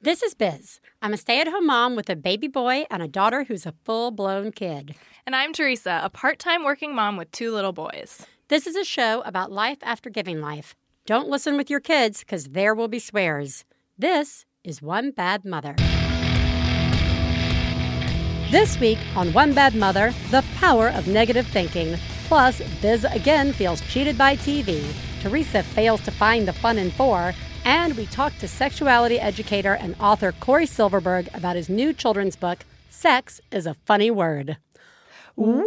This is Biz. I'm a stay at home mom with a baby boy and a daughter who's a full blown kid. And I'm Theresa, a part time working mom with two little boys. This is a show about life after giving life. Don't listen with your kids because there will be swears. This is One Bad Mother. This week on One Bad Mother, the power of negative thinking. Plus, Biz again feels cheated by TV. Theresa fails to find the fun in four. And we talked to sexuality educator and author Cory Silverberg about his new children's book, Sex is a Funny Word. Woo!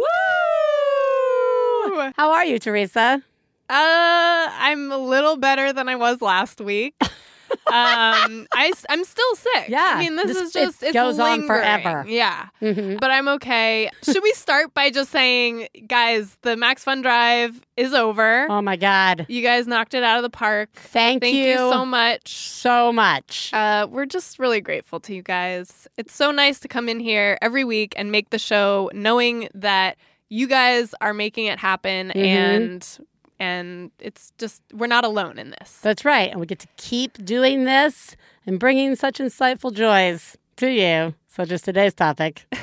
How are you, Theresa? Uh, I'm a little better than I was last week. um, I, am still sick. Yeah. I mean, this, this is just, it it's goes on forever. Yeah. Mm-hmm. But I'm okay. Should we start by just saying, guys, the Max Fun Drive is over. Oh my God. You guys knocked it out of the park. Thank, Thank you, so much. so much. Uh, we're just really grateful to you guys. It's so nice to come in here every week and make the show knowing that you guys are making it happen Mhm. and and it's just we're not alone in this. That's right. And we get to keep doing this and bringing such insightful joys to you, such as today's topic.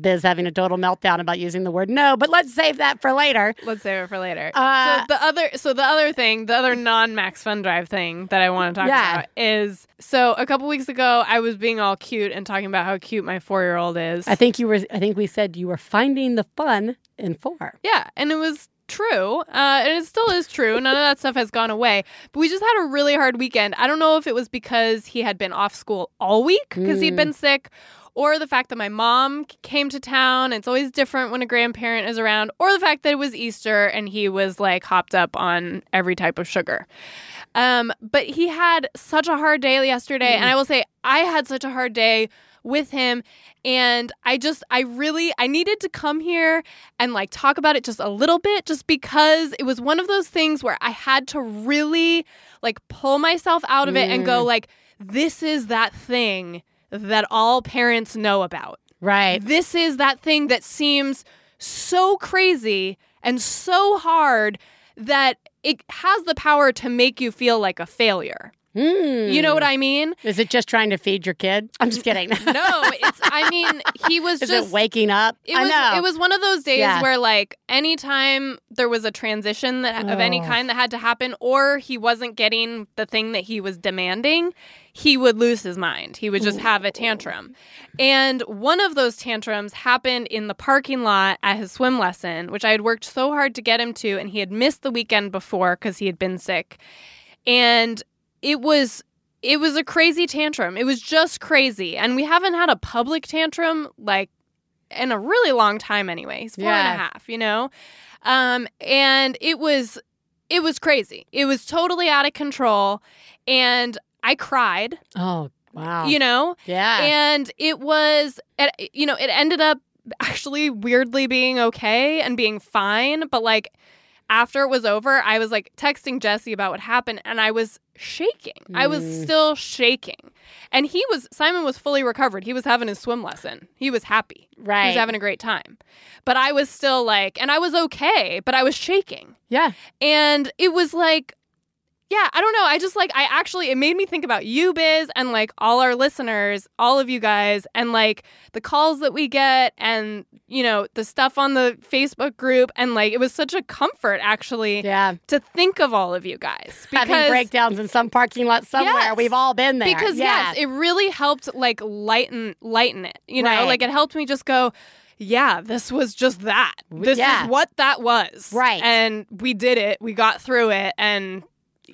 Biz having a total meltdown about using the word no, but let's save that for later. Let's save it for later. Uh, so the other so the other thing, the other non Max Fun Drive thing that I want to talk Yeah. about is so a couple weeks ago I was being all cute and talking about how cute my four year old is. I think you were I think we said you were finding the fun in four. Yeah, and it was true. Uh, and it still is true. None of that stuff has gone away. But we just had a really hard weekend. I don't know if it was because he had been off school all week because he'd Mm. been sick. Or the fact that my mom came to town. It's always different when a grandparent is around. Or the fact that it was Easter and he was like hopped up on every type of sugar. Um, but he had such a hard day yesterday. And I will say, I had such a hard day with him. And i just i really i needed to come here and like talk about it just a little bit just because it was one of those things where i had to really like pull myself out of it and go mm. like this is that thing that all parents know about. Right. this is that thing that seems so crazy and so hard that it has the power to make you feel like a failure Hmm. you know what i mean Is it just trying to feed your kid? I'm just kidding. no, it's. I mean, he was Is just. it waking up? it I was. know. It was one of those days Yeah. where, like, anytime there was a transition that of any Oh. kind that had to happen, or he wasn't getting the thing that he was demanding, he would lose his mind. He would just have a tantrum, and one of those tantrums happened in the parking lot at his swim lesson, which I had worked so hard to get him to, and he had missed the weekend before because he had been sick, and it was it was a crazy tantrum. It was just crazy. And we haven't had a public tantrum like in a really long time anyway. He's four and a half, you know? Um, and it was it was crazy. It was totally out of control. And I cried, Oh, wow. you know? yeah. And it was it, you know, it ended up actually weirdly being okay and being fine, but like after it was over, I was like texting Jesse about what happened and I was shaking. I was Mm. still shaking. And he was Simon was fully recovered. He was having his swim lesson. He was happy. Right. He was having a great time. But I was still like and I was okay, but I was shaking. yeah. And it was like, yeah, I don't know. I just like, I actually, it made me think about you, Biz, and like all our listeners, all of you guys, and like the calls that we get and, you know, the stuff on the Facebook group. And like, it was such a comfort actually Yeah. to think of all of you guys. Having breakdowns in some parking lot somewhere. Yes. We've all been there. because yeah. yes, it really helped like lighten lighten it. You know, Right. like it helped me just go, yeah, this was just that. This Yeah. is what that was. Right. And we did it. We got through it and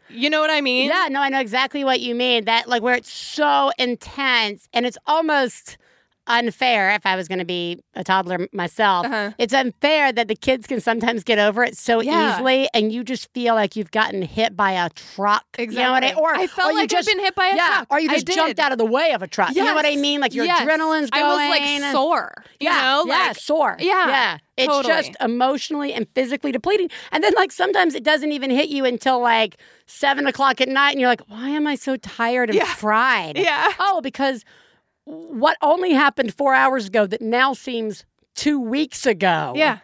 you know what I mean? Yeah, no, I know exactly what you mean. That like where it's so intense and it's almost unfair if I was going to be a toddler myself. Uh-huh. It's unfair that the kids can sometimes get over it so Yeah. easily and you just feel like you've gotten hit by a truck. Exactly. You know what I Or I felt or like just, I'd been hit by a yeah, truck. Or you just jumped out of the way of a truck. You know what I mean? Like your Yes. adrenaline's going. I was like and- sore. You yeah, know? yeah, Like sore. Yeah, yeah. It's totally. just emotionally and physically depleting. And then, like, sometimes it doesn't even hit you until like seven o'clock at night, and you're like, "Why am I so tired and Yeah. fried?" Yeah. Oh, because what only happened four hours ago that now seems two weeks ago. Yeah.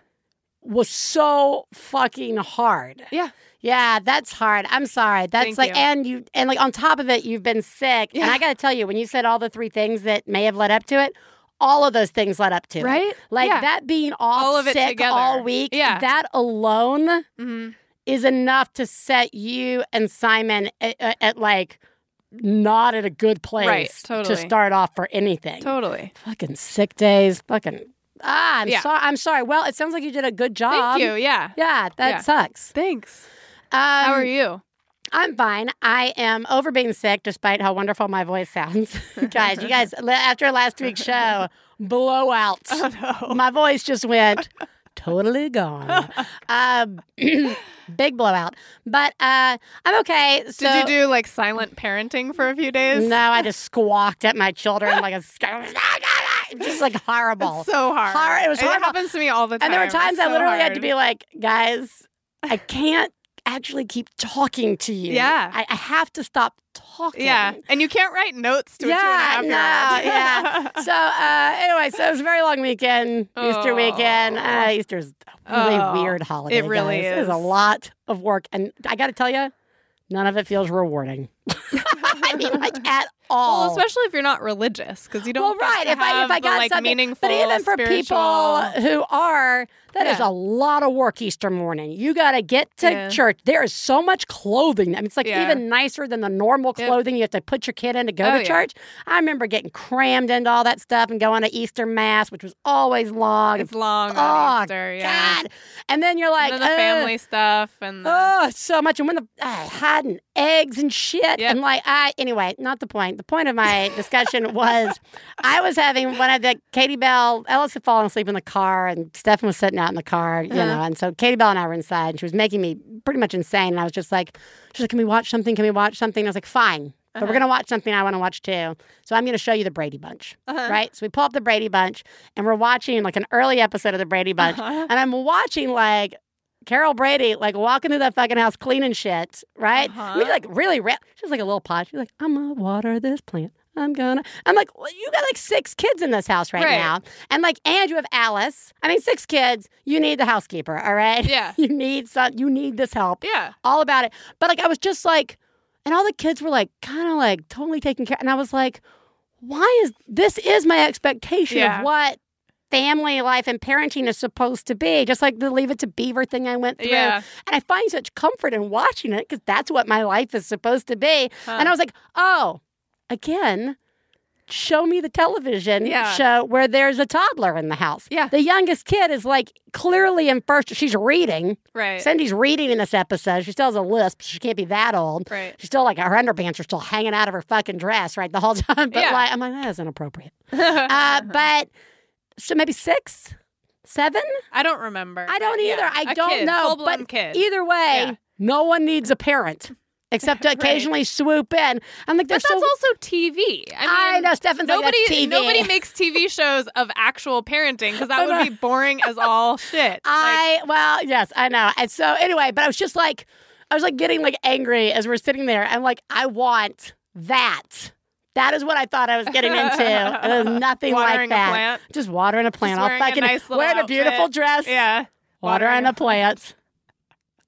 was so fucking hard. Yeah. Yeah, that's hard. I'm sorry. That's Thank like, you. and you, and like on top of it, you've been sick. And I got to tell you, when you said all the three things that may have led up to it, all of those things led up to it. Right? Like Yeah. that being off All of it sick together. all week. Yeah. That alone hmm is enough to set you and Simon at, at, at, like not at a good place Right, to start off for anything. Totally. Fucking sick days. Fucking ah. I'm Yeah. sorry. I'm sorry. Well, it sounds like you did a good job. Thank you. Yeah. Yeah, that Yeah. sucks. Thanks. Um, How are you? I'm fine. I am over being sick, despite how wonderful my voice sounds. guys, you guys, after last week's show, blowout. Oh, no. My voice just went totally gone. um, big blowout. But uh, I'm okay. So, Did you do like silent parenting for a few days? No, I just squawked at my children like a sc- just like horrible. It's so hard. Hard- it was horrible. happens to me all the time. and there were times It's I so literally had to be like, guys, I can't actually keep talking to you. Yeah. I, I have to stop talking. Yeah, and you can't write notes to a two a Yeah, half no, yeah. So uh, anyway, so it was a very long weekend, Easter Oh. weekend. Uh, Easter's a really Oh, weird holiday. it really guys. It was a lot of work, and I got to tell you, none of it feels rewarding. I mean, like at all. Well, especially if you're not religious, because you don't. Well, right. to If I if I the, got like something, meaningful, but even for people who are, that is Yeah. a lot of work Easter morning. You got to get to Yeah. church. There is so much clothing. I mean, it's like Yeah. even nicer than the normal clothing you have to put your kid in to go Oh, to church. I remember getting crammed into all that stuff and going to Easter mass, which was always long. it's long oh Easter. Yeah, God! And then you're like, and the "Ugh." family stuff and the, Oh, so much. And when the uh, hiding eggs and shit. Yep. And like, I, anyway, not the point. The point of my discussion was I was having one of the Katie Bell, Ellis had fallen asleep in the car and Stefan was sitting out in the car, you Uh-huh. know. And so Katie Bell and I were inside and she was making me pretty much insane. And I was just like, she's like, can we watch something? Can we watch something? And I was like, fine. But we're Uh-huh. going to watch something I want to watch too. So I'm going to show you the Brady Bunch, Uh-huh. right? So we pull up the Brady Bunch and we're watching like an early episode of the Brady Bunch. Uh-huh. And I'm watching like Carol Brady like walking through that fucking house cleaning shit, right? I mean, Uh-huh. like really, ra- she's like a little pot. She's like, I'm gonna water this plant. I'm gonna. I'm like, well, you got like six kids in this house right, Right. now, and like, and you have Alice. I mean, six kids. You need the housekeeper, all right? Yeah. you need some. You need this help. yeah. All about it. But like, I was just like, and all the kids were like, kind of like totally taken care. And I was like, why is this is my expectation Yeah. of what family life and parenting is supposed to be just like the leave it to beaver thing i went through Yeah. and i find such comfort in watching it because that's what my life is supposed to be Huh. and i was like oh again show me the television Yeah. show where there's a toddler in the house Yeah. the youngest kid is like clearly in first she's reading Right. cindy's reading in this episode she still has a lisp she can't be that old right. She's still like her underpants are still hanging out of her fucking dress, right, the whole time. But Yeah. like, I'm like, that is inappropriate. Uh, but so maybe six, seven. I don't remember. I don't either. yeah, I a don't kid, know. But kid. either way, no one needs a parent except to Right. occasionally swoop in. I'm like, but that's so. also TV. I, mean, I know Stefan's Nobody, like that's TV. nobody makes TV shows of actual parenting because that would be boring as all shit. Like, I well, yes, I know. And so anyway, but I was just like, I was like getting like angry as we're sitting there. I'm like, I want that. That is what I thought I was getting into. It was nothing watering like that. a plant. Just watering a plant. I'll wearing a fucking nice little wearing a beautiful dress. Yeah. Watering a plant.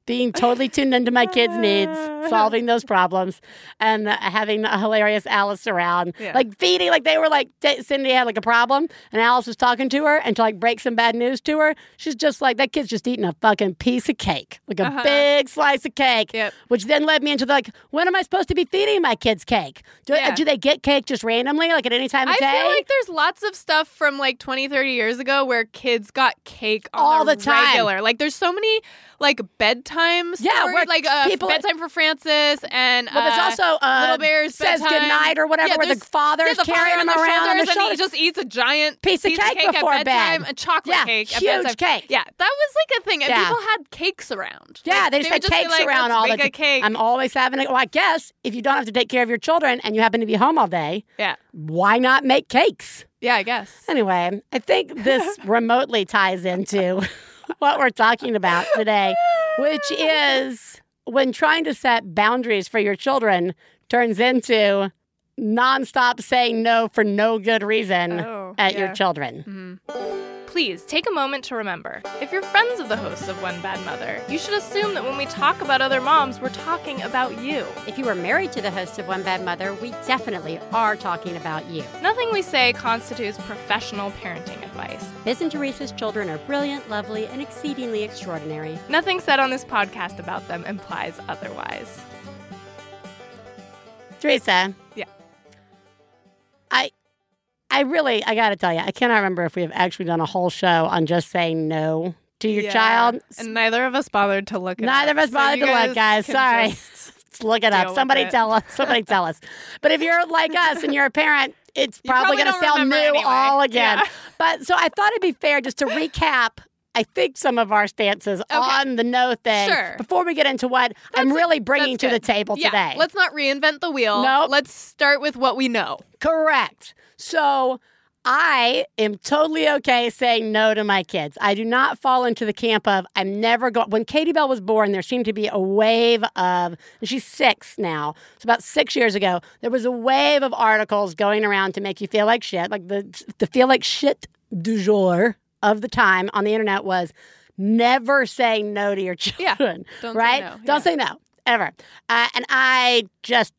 Being totally tuned into my kids' needs, solving those problems, and uh, having a hilarious Alice around. Yeah. Like feeding, like they were like, Cindy had like a problem, and Alice was talking to her and to like break some bad news to her. She's just like, that kid's just eating a fucking piece of cake, like a Uh-huh. big slice of cake. Yep. Which then led me into like, when am I supposed to be feeding my kids cake? Do, uh, Yeah. do they get cake just randomly, like at any time of I day? feel like there's lots of stuff from like 20, 30 years ago where kids got cake on All the the time. regular. Like there's so many like bedtime Yeah, where like uh, people- bedtime for Frances and well, there's uh, also uh, Little Bear's says bedtime. goodnight or whatever, Yeah, where the father's yeah, the father carrying him around on shoulders the and he just eats a giant Piece of cake before at bedtime, bed. a chocolate Yeah, cake, at huge bedtime. cake. Yeah, that was like a thing, and Yeah. people had cakes around. Yeah, Like, they just would had be cakes like, around all the a cake. I'm always having it. Well, I guess if you don't have to take care of your children and you happen to be home all day, yeah, why not make cakes? yeah, I guess. Anyway, I think this remotely ties into what we're talking about today, which is when trying to set boundaries for your children turns into nonstop saying no for no good reason Oh, at yeah. your children. Mm-hmm. please take a moment to remember if you're friends of the hosts of One Bad Mother, you should assume that when we talk about other moms, we're talking about you. If you are married to the host of One Bad Mother, we definitely are talking about you. Nothing we say constitutes professional parenting advice. Biz and Theresa's children are brilliant, lovely, and exceedingly extraordinary. Nothing said on this podcast about them implies otherwise. Theresa. Yeah. I I really I gotta tell you, I cannot remember if we have actually done a whole show on just saying no to your Yeah. child. And neither of us bothered to look it Neither up, of us bothered you to look, guys. Sorry. just- Let's look it up. Deal with Somebody it. tell us. Somebody tell us. But if you're like us and you're a parent, it's probably, probably going to sound new anyway. all again. Yeah. But so I thought it'd be fair just to recap. I think some of our stances on the no thing Sure. before we get into what I'm really bringing to the table yeah, today. Let's not reinvent the wheel. Nope. Let's start with what we know. Correct. So I am totally okay saying no to my kids. I do not fall into the camp of I'm never going. When Katie Bell was born, there seemed to be a wave of, and she's six now. So about six years ago, there was a wave of articles going around to make you feel like shit. Like the the feel like shit du jour of the time on the internet was never say no to your children. Yeah. Don't say right? no. Don't Yeah. say no ever. Uh, and I just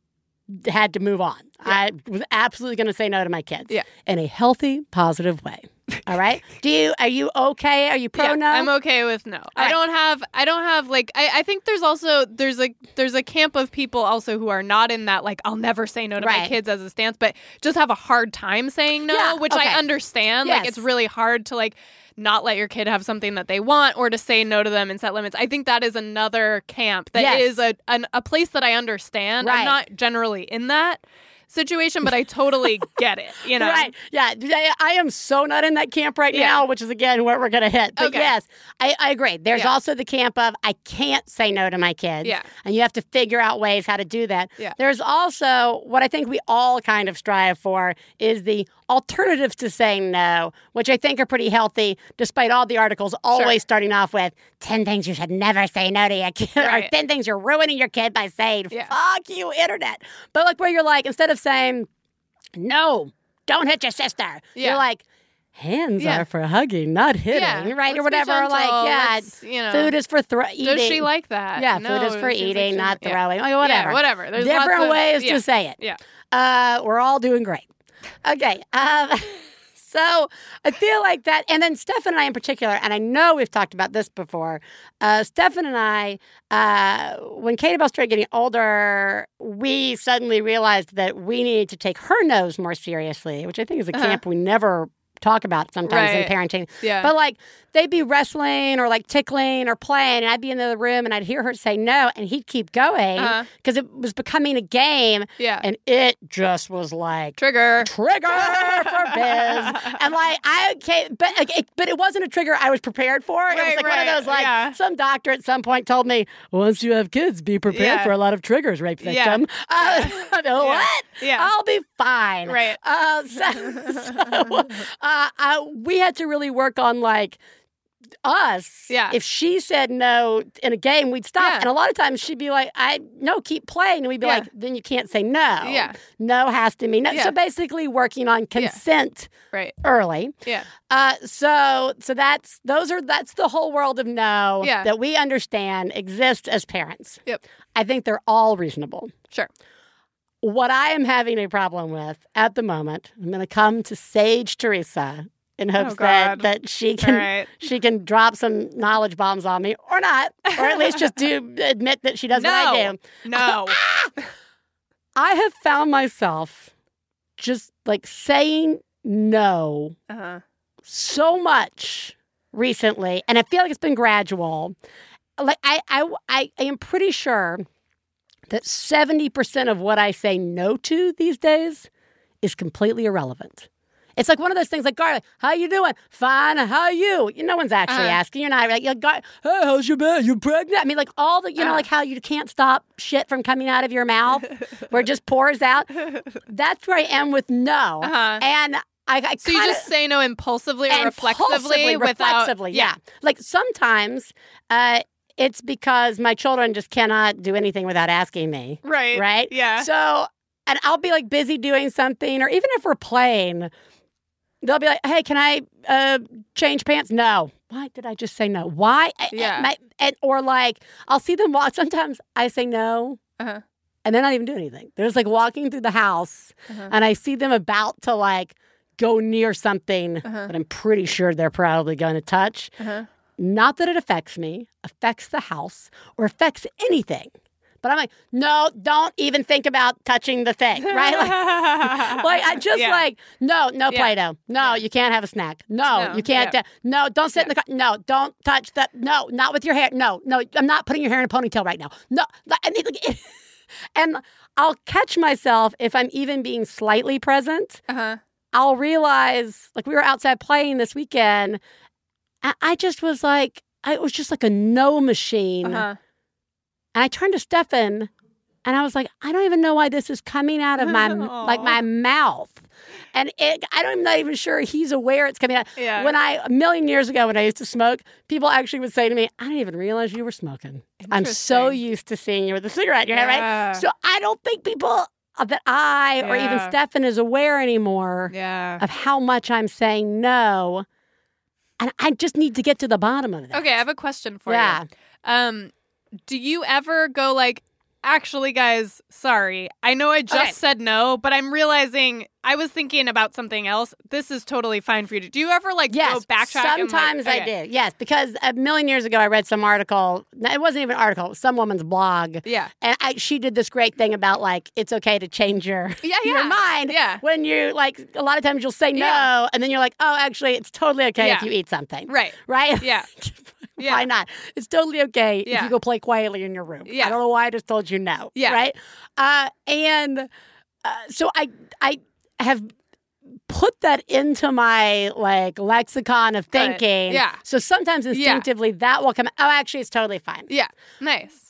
had to move on. I was absolutely going to say no to my kids Yeah. in a healthy, positive way. All right. Do you? Are you okay? Are you pro yeah, no? I'm okay with no. I right. don't have I don't have like I, I think there's also there's a there's a camp of people also who are not in that like I'll never say no to my kids as a stance, but just have a hard time saying no, Yeah, which okay. I understand. Like it's really hard to like not let your kid have something that they want or to say no to them and set limits. I think that is another camp that is Yes. a an, a place that I understand. Right. I'm not generally in that situation, but I totally get it. You know, Right. Yeah. I- am so not in that camp right Yeah. now, which is again where we're going to hit. But Okay. yes, I, I agree. There's Yeah. also the camp of I can't say no to my kids. Yeah. And you have to figure out ways how to do that. Yeah. There's also what I think we all kind of strive for is the alternatives to saying no, which I think are pretty healthy, despite all the articles always Sure. starting off with 10 things you should never say no to your kid, or Right. 10 things you're ruining your kid by saying, Yeah. fuck you, internet. But like where you're like, instead of saying, no, don't hit your sister. Yeah. You're like, hands Yeah. are for hugging, not hitting, Yeah, right? let's or whatever. Like, yeah, let's, you know. food is for thro- eating. Does she like that? Yeah, No, food is for like eating, she- not yeah. throwing. Like, whatever. Yeah, whatever. There's Different of- ways yeah. to say it. Yeah. Uh, we're all doing great. Okay. Um, so I feel like that. And then Stefan and I, in particular, and I know we've talked about this before. Uh, Stefan and I, uh, when Kate Bell started getting older, we suddenly realized that we needed to take her nose more seriously, which I think is a Uh-huh. camp we never talk about sometimes in parenting. Yeah. But like they'd be wrestling or like tickling or playing, and I'd be in the other room and I'd hear her say no, and he'd keep going Uh-huh. because it was becoming a game, yeah. and it just was like Trigger. trigger for Biz, and like I can't, but like, it, but it wasn't a trigger I was prepared for. it was Right, like one of those like yeah. some doctor at some point told me once you have kids, be prepared Yeah. for a lot of triggers, rape Yeah. victim. Uh, Yeah. What? Yeah. I'll be fine. Right. Uh, so, so uh, uh, we had to really work on like us. Yeah. If she said no in a game, we'd stop. Yeah. And a lot of times she'd be like, "I no, keep playing," and we'd be Yeah. like, "Then you can't say no. Yeah. no has to mean no." Yeah. So basically, working on consent Right. early. Yeah. Uh, so so that's those are that's the whole world of no Yeah. that we understand exists as parents. Yep. I think they're all reasonable. Sure. What I am having a problem with at the moment, I'm going to come to Sage Theresa in hopes that, Oh, God. that she can right. she can drop some knowledge bombs on me or not, or at least just do admit that she does what I No. do. No. I have found myself just like saying no Uh-huh. so much recently, and I feel like it's been gradual. Like I, I, I am pretty sure that seventy percent of what I say no to these days is completely irrelevant. It's like one of those things like Garlic, how you doing? Fine, how are you? You no one's actually Uh-huh. asking. You're not like, you're hey, how's your baby? You pregnant? I mean, like all the, you know, Uh-huh. like how you can't stop shit from coming out of your mouth where it just pours out. That's where I am with no. Uh-huh. And I, I So you just say no impulsively or and reflexively without reflexively, yeah. Like sometimes uh, it's because my children just cannot do anything without asking me, Right. right? Yeah. So, and I'll be like busy doing something, or even if we're playing, they'll be like, "Hey, can I uh, change pants?" No. Why did I just say no? Why? Yeah. my- and, or like, I'll see them walk. Sometimes I say no, Uh-huh. and they're not even doing anything. They're just like walking through the house, Uh-huh. and I see them about to like go near something Uh-huh. that I'm pretty sure they're probably going to touch. Uh-huh. Not that it affects me, affects the house, or affects anything. But I'm like, no, don't even think about touching the thing, right? Like, like I just Yeah. like no, no Yeah. Play-Doh. No, you can't have a snack. No, No, you can't. yeah. uh, no, don't sit in the car. No, don't touch that. No, not with your hair. No, no, I'm not putting your hair in a ponytail right now. No, like, I need like, and I'll catch myself if I'm even being slightly present. Uh-huh. I'll realize like we were outside playing this weekend. I, just was like, I it was just like a no machine. Uh-huh. And I turned to Stefan and I was like, I don't even know why this is coming out of my like my mouth. And it, I don't, I'm not even sure he's aware it's coming out. Yeah. When I, a million years ago, when I used to smoke, people actually would say to me, I didn't even realize you were smoking. I'm so used to seeing you with a cigarette in your hand, Yeah. right? So I don't think people uh, that I or even Stefan is aware anymore Yeah. of how much I'm saying no. And I just need to get to the bottom of that. Okay, I have a question for Yeah. you. Um, do you ever go like, actually, guys, sorry, I know I just Okay. said no, but I'm realizing I was thinking about something else. This is totally fine for you to. Do you ever like go backtrack? and, like- sometimes I okay. do. Yes, because a million years ago I read some article. It wasn't even an article. it was Some woman's blog, Yeah. and I, she did this great thing about like it's okay to change your Yeah. your mind. Yeah. When you like, a lot of times you'll say no, Yeah. and then you're like, oh, actually, it's totally okay if you eat something, Right. right? Yeah. Yeah. Why not? It's totally okay if you go play quietly in your room. Yeah. I don't know why I just told you no. Yeah. Right. Uh, and uh, so I I have put that into my like lexicon of thinking. Yeah. So sometimes instinctively that will come. Oh, actually, it's totally fine. Yeah. Nice.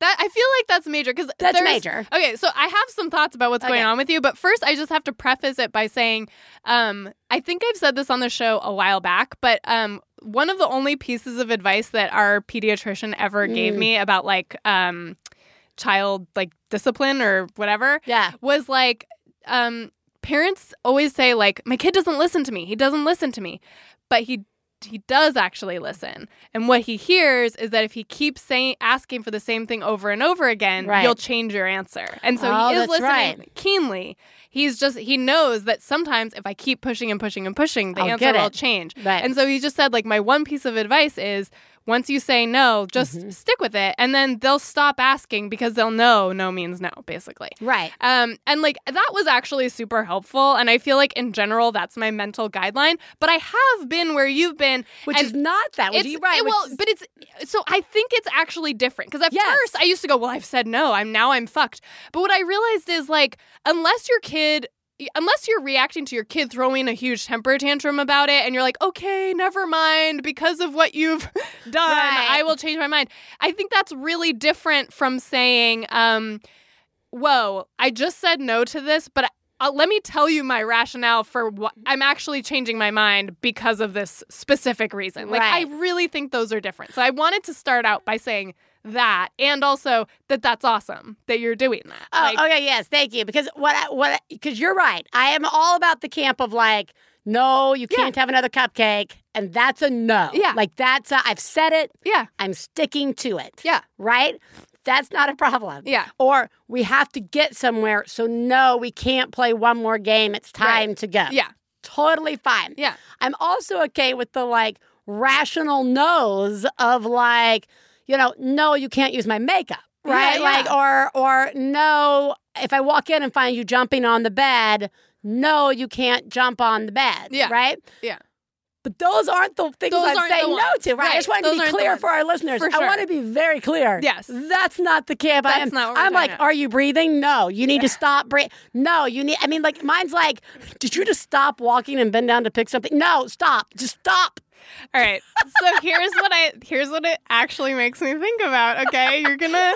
That I feel like that's major because That's major. Okay, so I have some thoughts about what's going Okay. on with you, but first I just have to preface it by saying, um, I think I've said this on the show a while back, but um, one of the only pieces of advice that our pediatrician ever gave Mm. me about like um, child like discipline or whatever Yeah. was like um, parents always say like my kid doesn't listen to me he doesn't listen to me but he he does actually listen and what he hears is that if he keeps saying asking for the same thing over and over again Right. you'll change your answer and so Oh, he is listening right. keenly he's just he knows that sometimes if i keep pushing and pushing and pushing the I'll answer will change Right. and so he just said like my one piece of advice is once you say no just Mhm. stick with it and then they'll stop asking because they'll know no means no basically Right. um, and like that was actually super helpful. And I feel like in general, that's my mental guideline. But I have been where you've been, Which is not that. Which you right. it- well, is- but it's so I think it's actually different because at Yes. first I used to go, well, I've said no, I'm now I'm fucked. But what I realized is like unless your kid. Unless you're reacting to your kid throwing a huge temper tantrum about it and you're like, okay, never mind, because of what you've done, Right. I will change my mind. I think that's really different from saying, um, whoa, I just said no to this, but uh, let me tell you my rationale for what I'm actually changing my mind because of this specific reason. Like, Right. I really think those are different. So I wanted to start out by saying that and also that that's awesome that you're doing that. Oh, Like, oh, okay, yes, thank you. Because what, I, what, because you're right. I am all about the camp of like, no, you can't have another cupcake, and that's a no. Yeah. like that's a, I've said it. Yeah. I'm sticking to it. Yeah. right. That's not a problem. Yeah. Or we have to get somewhere, so no, we can't play one more game. It's time to go. Yeah. totally fine. Yeah. I'm also okay with the like rational no's of like, you know, no, you can't use my makeup, right? yeah. Like, or or no, if I walk in and find you jumping on the bed, no, you can't jump on the bed, Yeah. right? Yeah. But those aren't the things Those I'm saying no to, right? I just want to be clear for our listeners. For I want to be very clear. Yes. That's not the camp I am. not I'm like, about. are you breathing? No. You need to stop breathing. No, you need, I mean, like, mine's like, did you just stop walking and bend down to pick something? No, stop. Just stop. All right. So here's what I here's what it actually makes me think about. Okay, you're gonna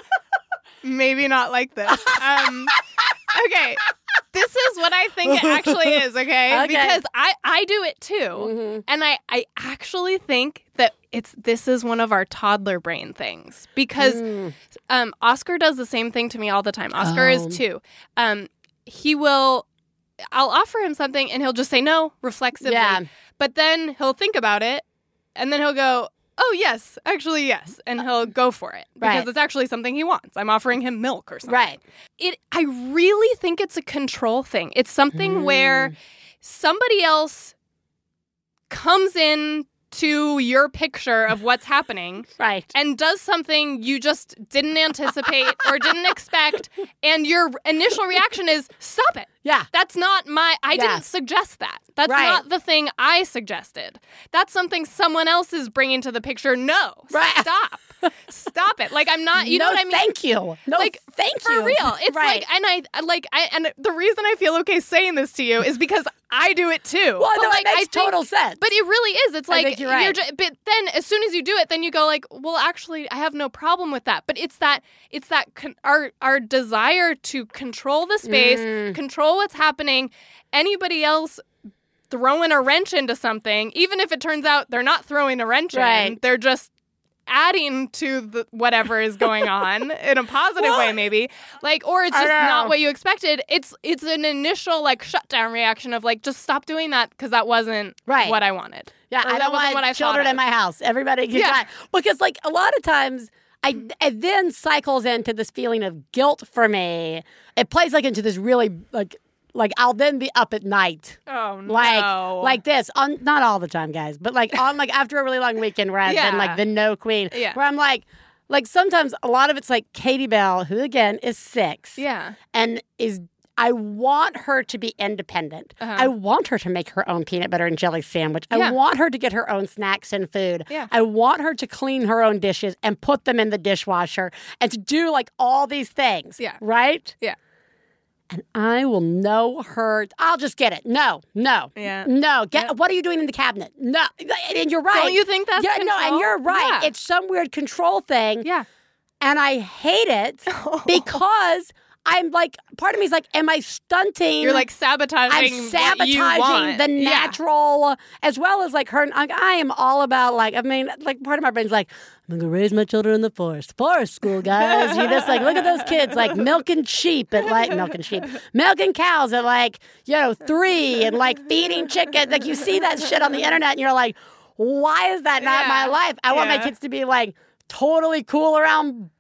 maybe not like this. Um, okay, this is what I think it actually is. Okay, Okay. because I I do it too, Mhm. and I I actually think that it's this is one of our toddler brain things because Mm. um, Oscar does the same thing to me all the time. Oscar Oh. is too. Um, he will I'll offer him something and he'll just say no reflexively. Yeah. But then he'll think about it and then he'll go, "Oh, yes, actually yes." And he'll go for it because Right. it's actually something he wants. I'm offering him milk or something. Right. It I really think it's a control thing. It's something Mm. where somebody else comes in to your picture of what's happening Right. and does something you just didn't anticipate or didn't expect and your initial reaction is stop it Yeah. that's not my i Yeah. didn't suggest that that's Right. not the thing i suggested that's something someone else is bringing to the picture no Right. stop stop it like i'm not you no, know what i mean Thank you. No, like thank for you. For real it's right. like and i I- like i and the reason i feel okay saying this to you is because i do it too well, But, no, like, it makes I think- total sense. but it really is. It's like think you're right. ju- but then as soon as you do it, then you go like, well, actually, I have no problem with that. But it's that it's that con- our our desire to control the space, Mm. control what's happening. Anybody else throwing a wrench into something, even if it turns out they're not throwing a wrench in, Right. they're just adding to the whatever is going on in a positive way maybe like or it's just not what you expected it's it's an initial like shutdown reaction of like just stop doing that because that wasn't Right. what i wanted Yeah, Or I that don't wasn't want what I thought children in my house. Everybody can Yeah. die. Because, like, a lot of times, I it then cycles into this feeling of guilt for me. It plays like into this really like like I'll then be up at night. Oh no! Like like this on not all the time, guys, but like on like after a really long weekend where I've Yeah. been like the no queen. Yeah. Where I'm like like sometimes a lot of it's like Katie Bell, who again is six yeah, and is I want her to be independent. Uh-huh. I want her to make her own peanut butter and jelly sandwich. I want her to get her own snacks and food. Yeah. I want her to clean her own dishes and put them in the dishwasher and to do like all these things. Yeah. Right? Yeah. And I will know her. I'll just get it. No, no, Yeah. no. Get Yep. what are you doing in the cabinet? No, and you're right. Don't you think that's yeah, no, and you're right. Yeah. It's some weird control thing yeah. and I hate it oh. because I'm like, part of me is like, am I stunting? You're like sabotaging. I'm sabotaging the Yeah. natural, as well as like her. Like, I am all about like, I mean, like part of my brain's like, I'm gonna raise my children in the forest, forest school guys. You just like look at those kids like milking sheep at like milking sheep, milking cows at like you know three, and like feeding chickens. Like you see that shit on the internet, and you're like, why is that not my life? I want my kids to be like totally cool around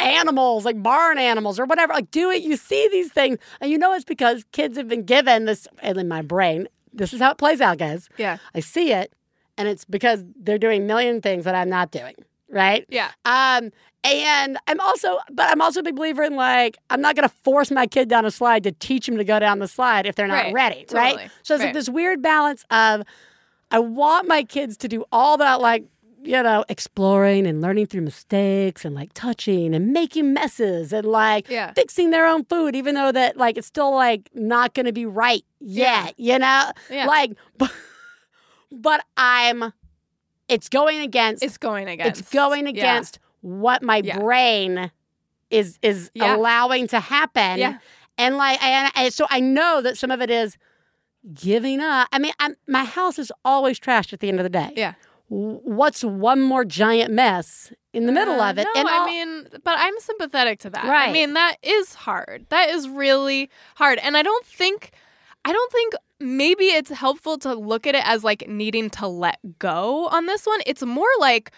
animals, like barn animals or whatever. Like, do it. You see these things, and you know it's because kids have been given this. And in my brain, this is how it plays out, guys. Yeah. I see it, and it's because they're doing a million things that I'm not doing. Right. Yeah. Um. And I'm also, but I'm also a big believer in like, I'm not going to force my kid down a slide to teach him to go down the slide if they're not Right. ready. Totally. Right. So it's like this weird balance of, I want my kids to do all that, like, you know, exploring and learning through mistakes and like touching and making messes and like Yeah. fixing their own food, even though that like it's still like not going to be right yet, you know? Yeah. Like, but, but I'm, it's going against, It's going against. it's going Yeah. against what my Yeah. brain is is Yeah. allowing to happen. Yeah. And like, and, and so I know that some of it is giving up. I mean, I'm, my house is always trashed at the end of the day. Yeah. What's one more giant mess in the middle Uh, of it? No, and I all- mean, but I'm sympathetic to that. I mean, that is hard. That is really hard. And I don't think, I don't think maybe it's helpful to look at it as like needing to let go on this one. It's more like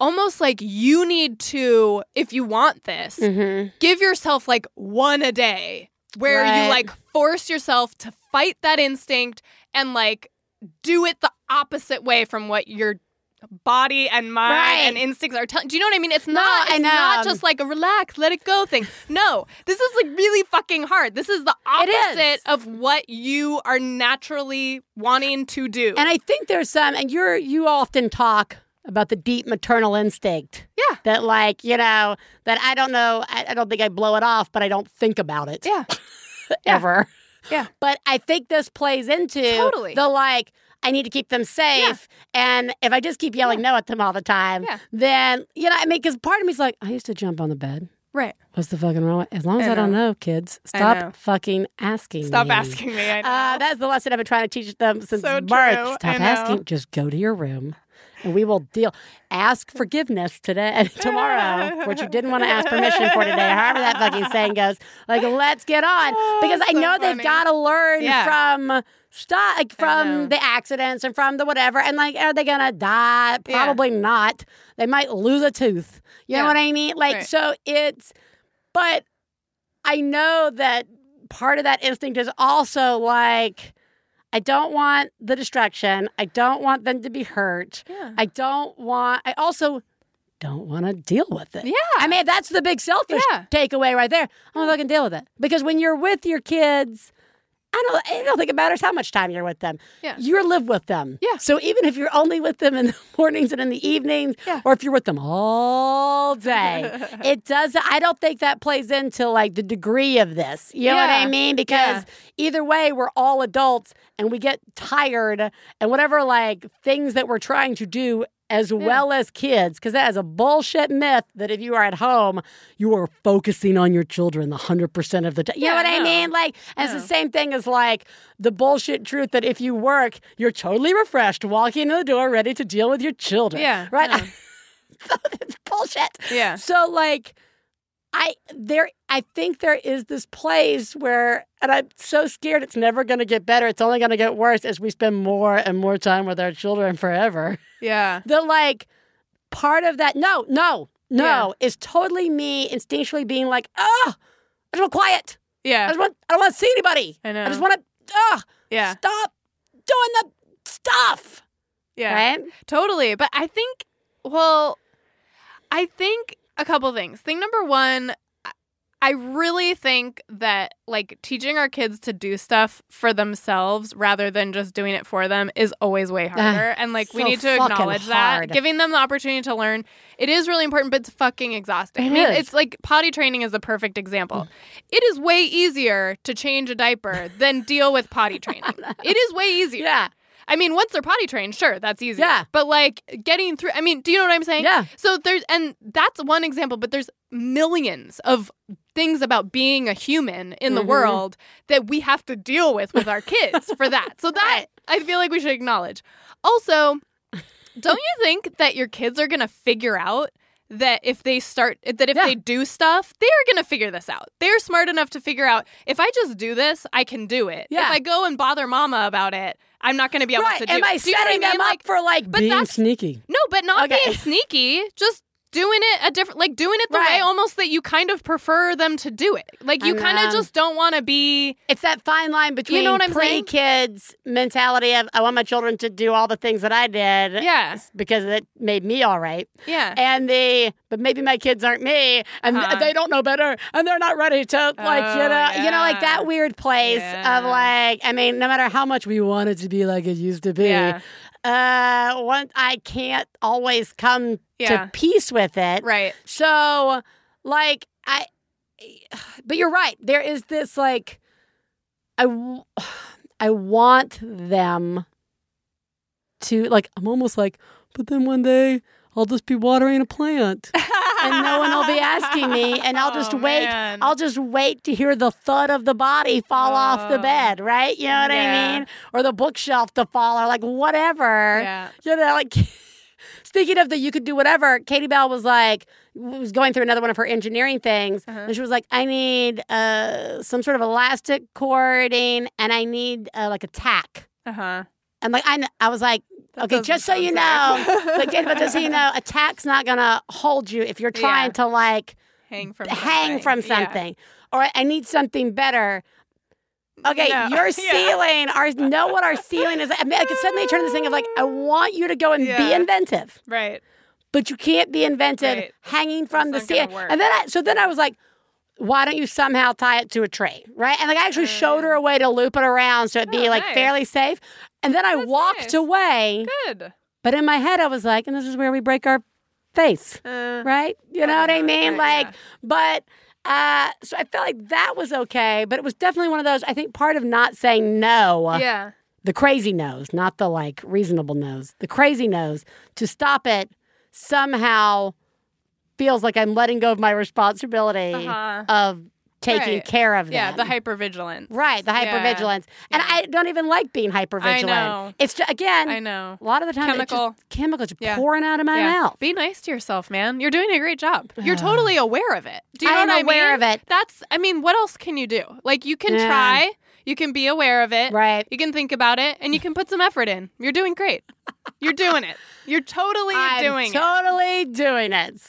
almost like you need to, if you want this, Mhm. give yourself like one a day where Right. you like force yourself to fight that instinct and like do it the opposite way from what your body and mind Right. and instincts are telling. Do you know what I mean? It's not. I It's not just like a relax, let it go thing. No, this is like really fucking hard. This is the It is. opposite of what you are naturally wanting to do. And I think there's some, and you're you often talk about the deep maternal instinct. Yeah. That like you know that I don't know. I, I don't think I blow it off, but I don't think about it. yeah, ever. Yeah. But I think this plays into Totally. the like, I need to keep them safe. And if I just keep yelling no at them all the time, Yeah. then, you know, I mean, because part of me is like, I used to jump on the bed. right. What's the fucking wrong? As long as I I, don't know. kids, stop fucking asking Stop me. asking me. Uh, that's the lesson I've been trying to teach them since So birth. true. Stop asking. Just go to your room and we will deal. Ask forgiveness today, tomorrow, which you didn't want to ask permission for today. However that fucking saying goes. Like, let's get on Oh, because I so know funny. they've got to learn Yeah. from stop like from the accidents and from the whatever. And like, are they gonna die? Yeah. Probably not. They might lose a tooth. You know what I mean? Like, Right. so it's. But I know that part of that instinct is also like, I don't want the destruction. I don't want them to be hurt. Yeah. I don't want, I also don't want to deal with it. Yeah. I mean, that's the big selfish Yeah. takeaway right there. I'm not fucking deal with it. Because when you're with your kids, I don't, I don't think it matters how much time you're with them. Yeah. You live with them. Yeah. So even if you're only with them in the mornings and in the evenings, Yeah. or if you're with them all day, it does. I don't think that plays into like the degree of this. You know what I mean? Because either way, we're all adults and we get tired and whatever like things that we're trying to do as well as kids, because that is a bullshit myth that if you are at home, you are focusing on your children the 100% of the time. You know Yeah, what I mean? Like, No. it's the same thing as like the bullshit truth that if you work, you're totally refreshed, walking in the door, ready to deal with your children. Yeah, Right? no. it's bullshit. Yeah. So like I there I think there is this place where and I'm so scared it's never gonna get better. It's only gonna get worse as we spend more and more time with our children forever. Yeah. The like part of that no, no, no Yeah. is totally me instinctually being like, oh, I just want quiet. Yeah. I just want I don't want to see anybody. I know. I just want to oh Yeah. stop doing the stuff. Yeah. Right? Totally. But I think, well, I think a couple things. Thing number one, I- really think that like teaching our kids to do stuff for themselves rather than just doing it for them is always way harder. and like we need to acknowledge hard. that. Giving them the opportunity to learn, it is really important, but it's fucking exhausting. It I mean, is. it's like potty training is the perfect example. Mm. It is way easier to change a diaper than deal with potty training. It is way easier. Yeah. I mean, once they're potty trained, sure, that's easy. Yeah. But like getting through, I mean, do you know what I'm saying? Yeah. So there's, and that's one example, but there's millions of things about being a human in the Mhm. world that we have to deal with with our kids for that. So that I feel like we should acknowledge. Also, don't you think that your kids are going to figure out that if they start that if Yeah. they do stuff, they're going to figure this out. They're smart enough to figure out if I just do this, I can do it. Yeah. If I go and bother mama about it, I'm not going to be able Right. to do Am it. I Do you know setting mean? them Like, up for like but being that's- sneaky? no, but not Okay. being sneaky, just doing it a different like doing it the Right. way almost that you kind of prefer them to do it. Like you kind of just don't want to be It's that fine line between you know what I'm saying? pre-kids mentality of I want my children to do all the things that I did Yeah. because it made me all right, Yeah. and the but maybe my kids aren't me and Uh-huh. they don't know better and they're not ready to like you Oh, know you know like that weird place Yeah. of like I mean no matter how much we want it to be like it used to be, Yeah. Uh, one I can't always come Yeah. to peace with it, Right. so, like, I, but you're right. There is this, like, I, I want them to, like, I'm almost like, but then one day I'll just be watering a plant and no one will be asking me and I'll just Oh, wait. man. I'll just wait to hear the thud of the body fall off the Oh. bed, right? You know what I mean? Or the bookshelf to fall or like whatever Yeah. you know, like speaking of the you could do whatever, Katie Bell was like was going through another one of her engineering things, Uh-huh. and she was like, "I need uh, some sort of elastic cording, and I need uh, like a tack." Uh-huh. And like I, I was like, That "Okay, just so you know, Katie, but just so you know, a tack's not gonna hold you if you're trying Yeah. to like hang from hang something. from Yeah. something, or I need something better." Okay, No. your Yeah. ceiling, our know what our ceiling is. I mean, I could suddenly turn this thing of like, I want you to go and be inventive Right. but you can't be inventive Right. hanging from That's the ceiling. And then I, so then I was like, why don't you somehow tie it to a tree, right? And like I actually showed her mm. a way to loop it around so it'd be Oh, like nice. fairly safe. And then I That's walked nice. away, Good. but in my head I was like, and this is where we break our face, Uh, right? You know what I mean? right, Like, but uh, so I felt like that was okay, but it was definitely one of those. I think part of not saying no yeah. the crazy nose, not the like reasonable nose, the crazy nose, to stop it somehow feels like I'm letting go of my responsibility Uh-huh. of taking Right. care of them. Yeah, the hypervigilance. Right, the Yeah. hypervigilance. And I don't even like being hypervigilant. know. It's just, again, I know. a lot of the time Chemical. it's just chemicals just Yeah. pouring out of my Yeah. mouth. Be nice to yourself, man. You're doing a great job. You're totally aware of it. Do you know I am what I aware mean? of it. That's I mean, what else can you do? Like you can Yeah. try, you can be aware of it. Right. You can think about it and you can put some effort in. You're doing great. You're doing it. You're totally I'm doing it. totally doing it.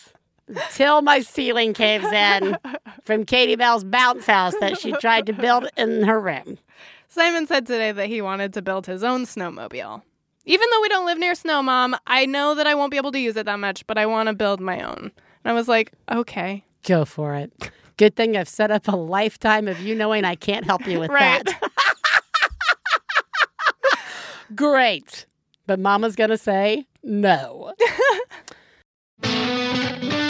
Until my ceiling caves in from Katie Bell's bounce house that she tried to build in her room. Simon said today that he wanted to build his own snowmobile. Even though we don't live near Snow Mom, I know that I won't be able to use it that much, but I want to build my own. And I was like, okay. Go for it. Good thing I've set up a lifetime of you knowing I can't help you with Right. that. Great. But mama's going to say no.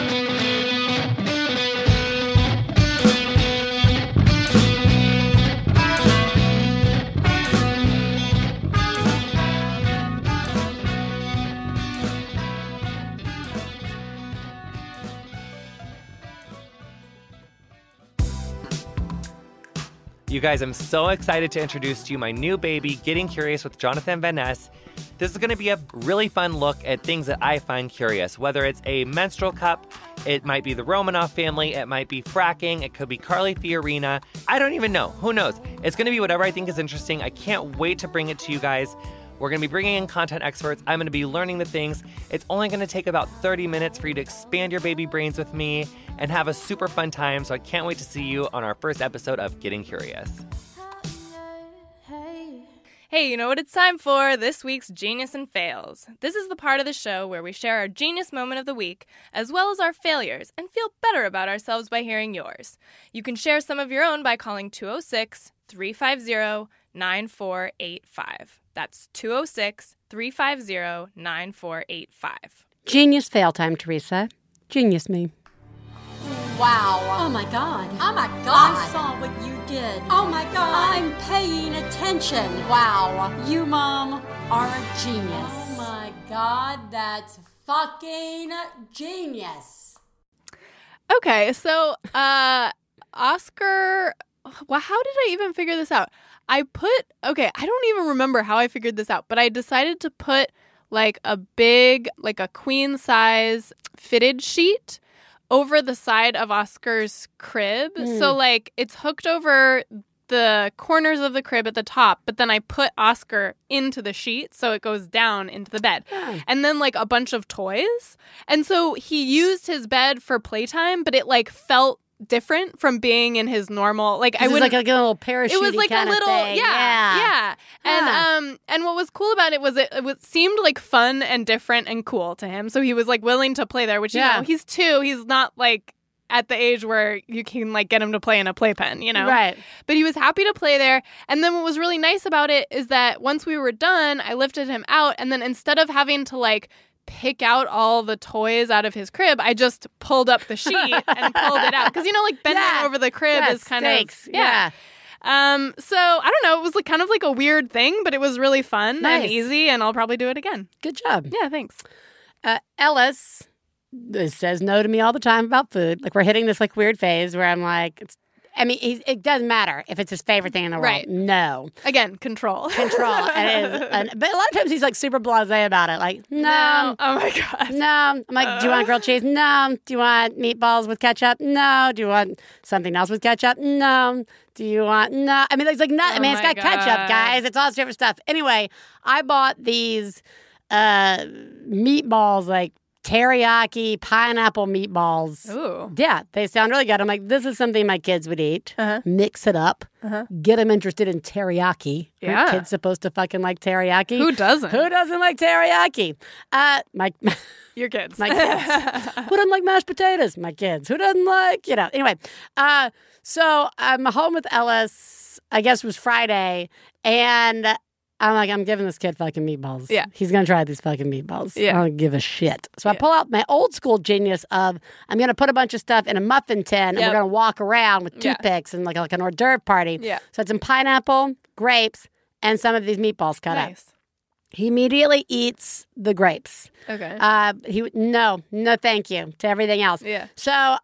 You guys, I'm so excited to introduce to you my new baby, Getting Curious with Jonathan Van Ness. This is going to be a really fun look at things that I find curious, whether it's a menstrual cup, it might be the Romanov family, it might be fracking, it could be Carly Fiorina. I don't even know. Who knows? It's going to be whatever I think is interesting. I can't wait to bring it to you guys. We're going to be bringing in content experts. I'm going to be learning the things. It's only going to take about 30 minutes for you to expand your baby brains with me and have a super fun time. So I can't wait to see you on our first episode of Getting Curious. Hey, you know what it's time for? This week's Genius and Fails. This is the part of the show where we share our genius moment of the week, as well as our failures, and feel better about ourselves by hearing yours. You can share some of your own by calling 206 350 9485. That's 206 350 9485. Genius fail time, Theresa. Genius me. Wow. Oh my god. Oh my God. I saw what you did. Oh my god. I'm paying attention. Wow. You, Mom, are a genius. Oh my god, that's fucking genius. Okay, so uh Oscar well, how did I even figure this out? I put okay, I don't even remember how I figured this out, but I decided to put like a big like a queen size fitted sheet over the side of Oscar's crib. So hmm. like it's hooked over the corners of the crib at the top, but then I put Oscar into the sheet so it goes down into the bed. And then like a bunch of toys. And so he used his bed for playtime, but it like felt different from being in his normal like I was would like a little parachute. it was like a little thing. yeah yeah and um and what was cool about it was it, it was seemed like fun and different and cool to him so he was like willing to play there which you Yeah. know he's two he's not like at the age where you can like get him to play in a playpen you know Right. but he was happy to play there. And then what was really nice about it is that once we were done, I lifted him out. And then instead of having to like pick out all the toys out of his crib, I just pulled up the sheet and pulled it out. Because, you know, like bending Yeah. over the crib Yeah, is kind stakes. of. Yeah. Um, so I don't know. It was like kind of like a weird thing, but it was really fun Nice. and easy. And I'll probably do it again. Good job. Yeah, thanks. Uh, Ellis uh, says no to me all the time about food. Like we're hitting this like weird phase where I'm like, it's, I mean, he's, it doesn't matter if it's his favorite thing in the world. Right. No Again, control. control. and it is, and, but a lot of times he's like super blasé about it. Like no. Oh my God. No, I'm like, do you want grilled cheese? No. Do you want meatballs with ketchup? No. Do you want something else with ketchup? No. Do you want no? I mean, it's like not. I Oh mean, it's got ketchup, guys. It's all this different stuff. Anyway, I bought these uh meatballs, like teriyaki pineapple meatballs. Ooh. Yeah, they sound really good. I'm like, this is something my kids would eat. Uh-huh. Mix it up, Uh-huh. get them interested in teriyaki. Yeah. Aren't kids supposed to fucking like teriyaki? Who doesn't? Who doesn't like teriyaki? Uh, my Your kids. my kids. Who doesn't like mashed potatoes? My kids. Who doesn't like, you know, anyway. Uh, so I'm home with Ellis, I guess it was Friday, and I'm like, I'm giving this kid fucking meatballs. Yeah. He's going to try these fucking meatballs. Yeah. I don't give a shit. So I pull out my old school genius of I'm going to put a bunch of stuff in a muffin tin and we're going to walk around with Yeah. toothpicks and like, like an hors d'oeuvre party. Yeah. So it's some pineapple, grapes, and some of these meatballs cut up. He immediately eats the grapes. Okay. Uh, he no, no, thank you to everything else. yeah. So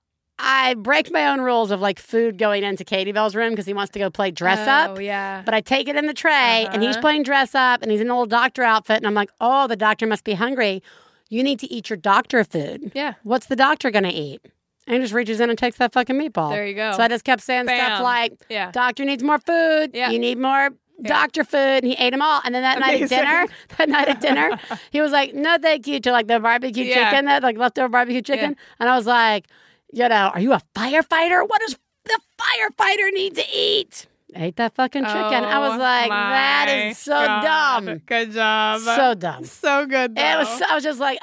I break my own rules of like food going into Katie Bell's room because he wants to go play dress Oh, up. yeah. But I take it in the tray and he's Uh-huh. playing dress up and he's in a little doctor outfit. And I'm like, oh, the doctor must be hungry. You need to eat your doctor food. Yeah. What's the doctor going to eat? And he just reaches in and takes that fucking meatball. There you go. So I just kept saying stuff like, Yeah. doctor needs more food. Yeah. You need more doctor food. And he ate them all. And then that night at dinner, that night at dinner, he was like, no, thank you to like the barbecue Yeah. chicken, that like leftover barbecue chicken. And I was like, you know, are you a firefighter? What does the firefighter need to eat? Ate that fucking chicken. I was Oh, like, that is so God. dumb. Good job. So dumb. So good. Though. It was. I was just like,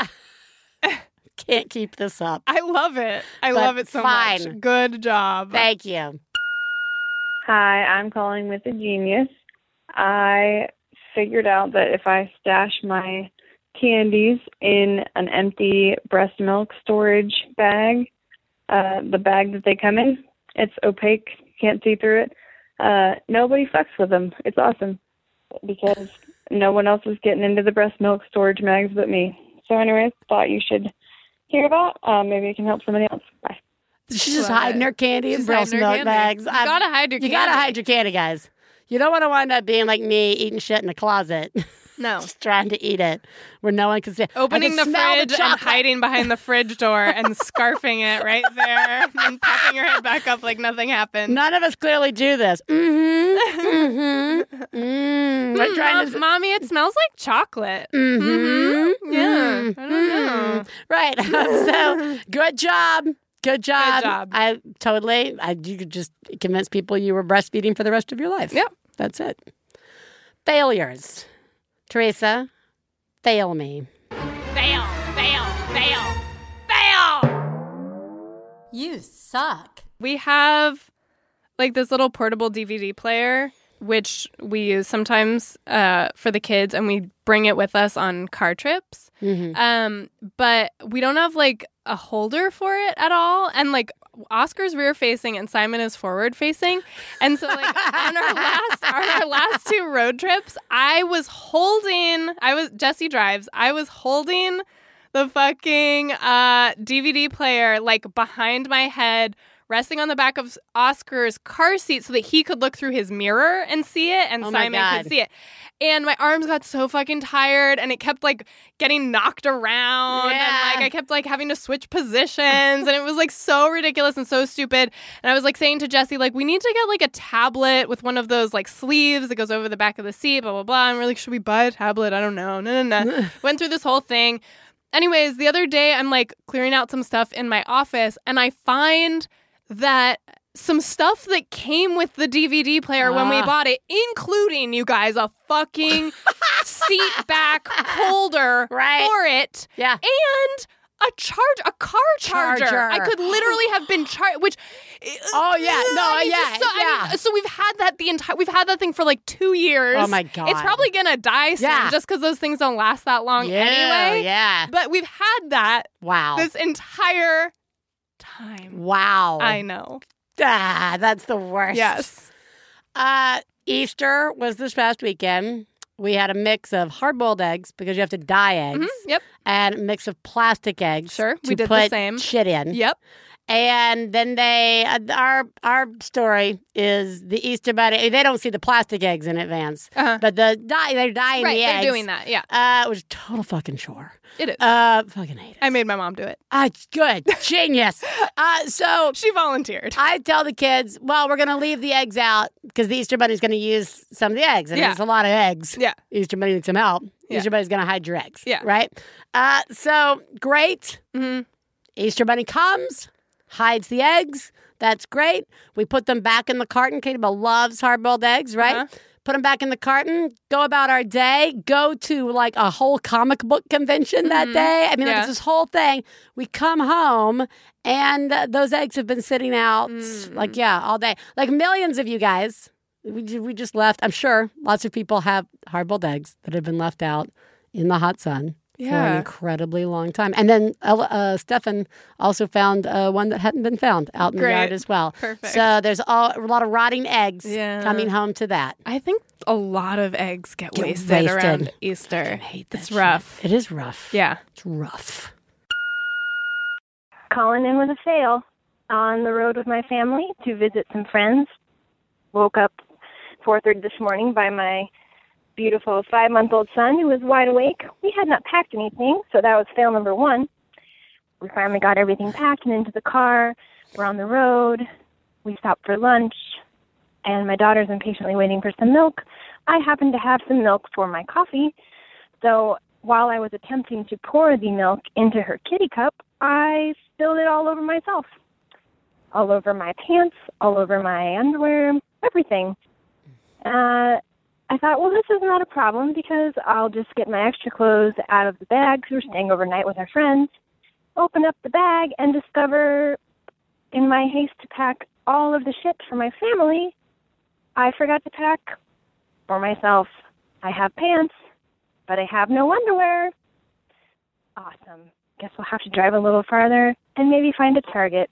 can't keep this up. I love it. I But love it so fine. much. Good job. Thank you. Hi, I'm calling with a genius. I figured out that if I stash my candies in an empty breast milk storage bag, uh, the bag that they come in, it's opaque, can't see through it. Uh, nobody fucks with them. It's awesome because no one else is getting into the breast milk storage bags but me. So, anyways, thought you should hear about. Uh, maybe it can help somebody else. Bye. She's just Love hiding it. her candy in breast milk candy. bags. You I'm- gotta hide your You gotta candy. hide your candy, guys. You don't want to wind up being like me, eating shit in a closet, No. just trying to eat it where no one can see. I Opening can the smell fridge and hiding behind the fridge door and scarfing it right there and popping your head back up like nothing happened. None of us clearly do this. Mm-hmm. Mm-hmm. Mm. We're Mm, trying Mom- to. Mommy, it smells like chocolate. Mm-hmm. Yeah, I don't know. Right. so good job. Good job. job. I totally. I you could just convince people you were breastfeeding for the rest of your life. Yep. That's it. Failures. Theresa, fail me. Fail, fail, fail, fail. You suck. We have like this little portable DVD player, which we use sometimes uh, for the kids, and we bring it with us on car trips. Mhm. Um, but we don't have like a holder for it at all, and like. Oscar's rear facing and Simon is forward facing. And so like on our last on our last two road trips, I was holding I was Jesse drives. I was holding the fucking uh, DVD player like behind my head, resting on the back of Oscar's car seat so that he could look through his mirror and see it, and Oh Simon could see it. And my arms got so fucking tired, and it kept like getting knocked around, Yeah. and like I kept like having to switch positions, and it was like so ridiculous and so stupid. And I was like saying to Jesse, like, we need to get like a tablet with one of those like sleeves that goes over the back of the seat, blah blah blah. And we're like, should we buy a tablet? I don't know. No, no, no. Went through this whole thing. Anyways, the other day I'm like clearing out some stuff in my office and I find that some stuff that came with the DVD player when we Ah. bought it, including you guys a fucking seat back holder Right. for it Yeah. and a charge a car charger. Charger. I could literally have been charged which Oh, yeah. No, I mean, yeah, so, I mean, yeah. so we've had that the entire we've had that thing for like 2 years. Oh, my God. It's probably going to die soon Yeah. just cuz those things don't last that long Yeah, anyway. yeah. But we've had that Wow. this entire time. wow. I know. Ah, that's the worst. Yes. Uh, Easter was this past weekend. We had a mix of hard boiled eggs because you have to dye eggs, Mhm, Yep. and a mix of plastic eggs. Sure, we did the same. shit in. Yep. And then they, uh, our our story is the Easter Bunny. They don't see the plastic eggs in advance, Uh-huh. but the dye they're dyeing Right, the they're eggs. doing that. Yeah. Uh, it was a total fucking chore. It is. Uh, fucking hate it. I made my mom do it. Ah, good, genius. Uh, so She volunteered. I tell the kids, well, we're going to leave the eggs out because the Easter Bunny's going to use some of the eggs. And Yeah. it's a lot of eggs. Yeah. Easter Bunny needs some help. Yeah. Easter Bunny's going to hide your eggs. Yeah. Right? Uh, so great. Mhm. Easter Bunny comes, hides the eggs. That's great. We put them back in the carton. Katie Bell loves hard boiled eggs, right? Uh-huh. Put them back in the carton, go about our day, go to like a whole comic book convention that Mhm. day. I mean, like, Yeah. it's this whole thing. We come home and uh, those eggs have been sitting out, Mm. like, yeah, all day. Like millions of you guys, we, we just left. I'm sure lots of people have hard boiled eggs that have been left out in the hot sun for an Yeah. incredibly long time. And then uh, uh, Stefan also found uh, one that hadn't been found out in the yard as well. Perfect. So there's all, a lot of rotting eggs Yeah. coming home to that. I think a lot of eggs get, Get wasted, wasted. around Easter. I hate that It's shit. rough. It is rough. Yeah. It's rough. Calling in with a fail. on the road with my family to visit some friends. Woke up 4:30 this morning by my beautiful five-month-old son who was wide awake. We had not packed anything, so that was fail number one. We finally got everything packed and into the car. We're on the road. We stopped for lunch, and my daughter's impatiently waiting for some milk. I happen to have some milk for my coffee, so while I was attempting to pour the milk into her kitty cup, I spilled it all over myself. All over my pants, all over my underwear, everything. Uh, I thought, well, this is not a problem because I'll just get my extra clothes out of the bag 'cause we're staying overnight with our friends. Open up the bag and discover, in my haste to pack all of the shit for my family, I forgot to pack for myself. I have pants, but I have no underwear. Awesome. Guess we'll have to drive a little farther and maybe find a Target.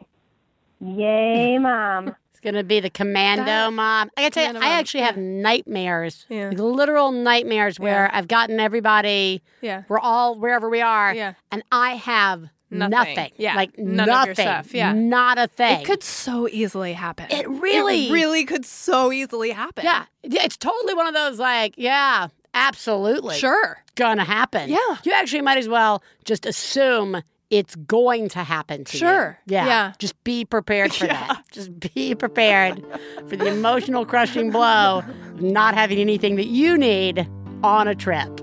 Yay, Mom. It's gonna be the commando That- mom. I gotta tell you, I mom, actually have nightmares, Yeah. like literal nightmares, where I've gotten everybody. Yeah. We're all wherever we are, Yeah. and I have Nothing. nothing. Yeah. like None nothing. Yeah. not a thing. It could so easily happen. It really- It really could so easily happen. Yeah, Yeah, it's totally one of those like, yeah, absolutely, Sure. gonna happen. Yeah. you actually might as well just assume it's going to happen to you. Sure. Yeah, Yeah. just be prepared for that. Just be prepared for the emotional crushing blow of not having anything that you need on a trip.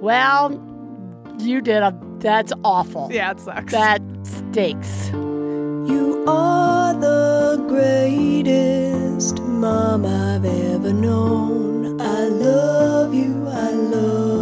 Well, you did a. That's awful. Yeah, it sucks. That stinks. You are the greatest mom I've ever known. I love you, I love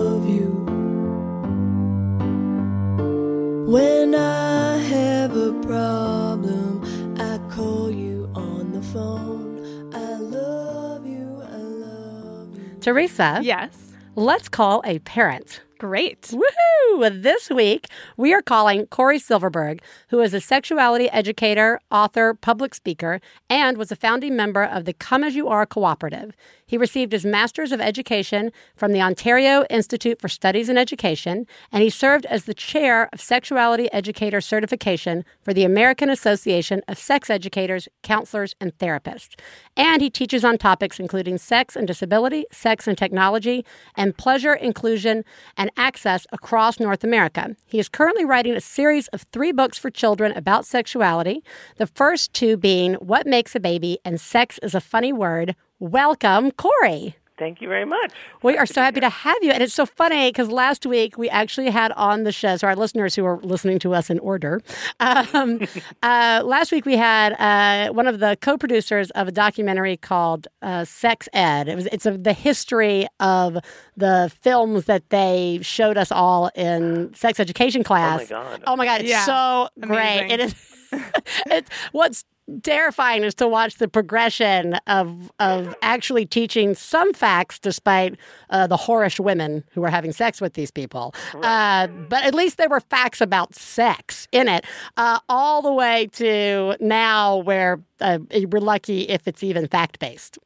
When I have a problem, I call you on the phone. I love you, I love you. Theresa, yes. let's call a parent. Great. Woohoo! This week, we are calling Cory Silverberg, who is a sexuality educator, author, public speaker, and was a founding member of the Come As You Are Cooperative. He received his Master's of Education from the Ontario Institute for Studies in Education, and he served as the chair of Sexuality Educator Certification for the American Association of Sex Educators, Counselors, and Therapists. And he teaches on topics including sex and disability, sex and technology, and pleasure, inclusion, and access across North America. He is currently writing a series of three books for children about sexuality, the first two being What Makes a Baby and Sex is a Funny Word. Welcome, Cory. Thank you very much. We are so happy to have you. And it's so funny because last week we actually had on the show, so our listeners who are listening to us in order, um, uh, last week we had uh, one of the co producers of a documentary called uh, Sex Ed. It was, it's a, the history of the films that they showed us all in sex education class. Oh my God. Oh my God. It's Yeah. so Amazing. great. It is. it's what's terrifying is to watch the progression of of actually teaching some facts despite uh, the whorish women who were having sex with these people. Uh, but at least there were facts about sex in it, uh, all the way to now where uh, we're lucky if it's even fact based.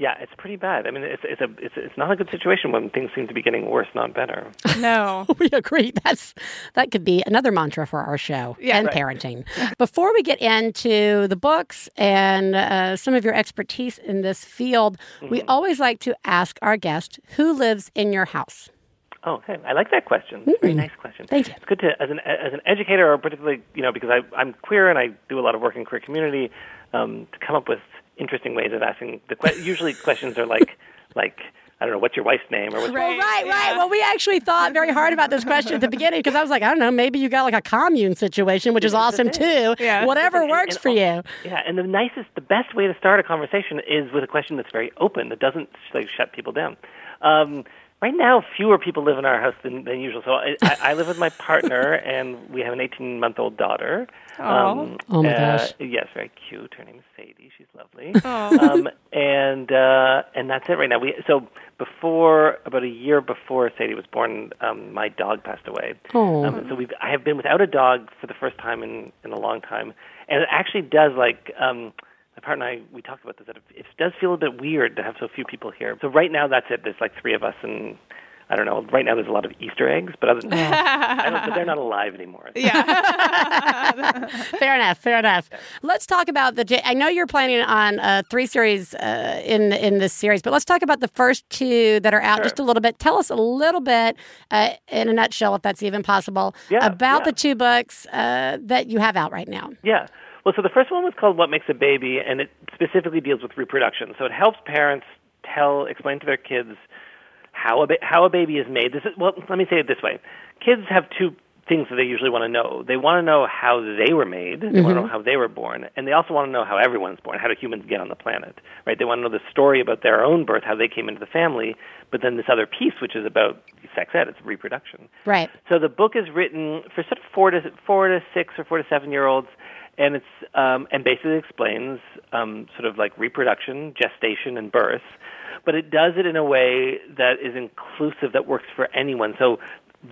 Yeah, it's pretty bad. I mean, it's it's a it's it's not a good situation when things seem to be getting worse, not better. No. we agree. That's that could be another mantra for our show Yeah. and Right. parenting. Before we get into the books and uh, some of your expertise in this field, we Mm-hmm. always like to ask our guest who lives in your house. Oh, okay. I like that question. It's a Very nice question. Thank you. It's good to as an as an educator, or particularly you know because I I'm queer and I do a lot of work in queer community, um, to come up with interesting ways of asking the que- usually questions are like like I don't know what's your wife's name or what's your Right. Right, right. yeah. Well, we actually thought very hard about this question at the beginning because I was like, I don't know, maybe you got like a commune situation, which is awesome too. Yeah. Whatever And- works and for all- you. Yeah, and the nicest, the best way to start a conversation is with a question that's very open, that doesn't like shut people down. Um, right now, fewer people live in our house than, than usual. So I, I, I live with my partner, and we have an 18-month-old daughter. Um, Oh, my uh, gosh. Yes, very cute. Her name is Sadie. She's lovely. Oh. um, and uh, and that's it right now. We so before about a year before Sadie was born, um, my dog passed away. Oh. Um, so we've I have been without a dog for the first time in in a long time, and it actually does like um, partner and I we talked about this that it, does feel a bit weird to have so few people here. So right now that's it. There's like three of us, and I don't know. Right now, there's a lot of Easter eggs, but other than that, I don't, but they're not alive anymore. Yeah. fair enough. Fair enough. Let's talk about the. J- I know you're planning on uh, three series uh, in in this series, but let's talk about the first two that are out Sure. just a little bit. Tell us a little bit, uh, in a nutshell, if that's even possible, Yeah, about yeah. the two books uh, that you have out right now. Yeah. Well, so the first one was called What Makes a Baby, and it specifically deals with reproduction. So it helps parents tell, explain to their kids how a, ba- how a baby is made. This is, well, let me say it this way. Kids have two things that they usually want to know. They want to know how they were made, they want to know mm-hmm. how they were born, and they also want to know how everyone's born, how do humans get on the planet, right? They want to know the story about their own birth, how they came into the family, but then this other piece, which is about sex ed, it's reproduction. Right. So the book is written for sort of four to four to six or four to seven year olds, and it's um, and basically explains um, sort of like reproduction, gestation, and birth. But it does it in a way that is inclusive, that works for anyone. So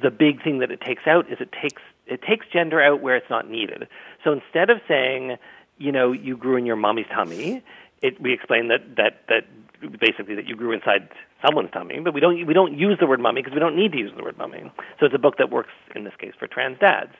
the big thing that it takes out is it takes it takes gender out where it's not needed. So instead of saying, you know, you grew in your mommy's tummy, it, we explain that that that basically that you grew inside someone's tummy, but we don't we don't use the word mummy because we don't need to use the word mummy. So it's a book that works in this case for trans dads.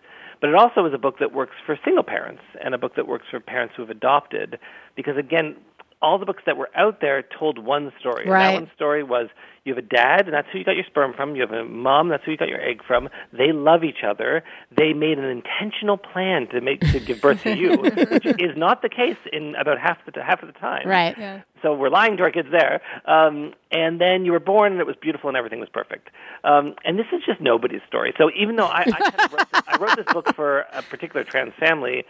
But it also is a book that works for single parents and a book that works for parents who have adopted because again, all the books that were out there told one story. And that one story was you have a dad, and that's who you got your sperm from. You have a mom, that's who you got your egg from. They love each other. They made an intentional plan to make to give birth to you, which is not the case in about half the half of the time. Right. Yeah. So we're lying to our kids there. Um, and then you were born, and it was beautiful, and everything was perfect. Um, and this is just nobody's story. So even though I, I, kind of wrote this, I wrote this book for a particular trans family,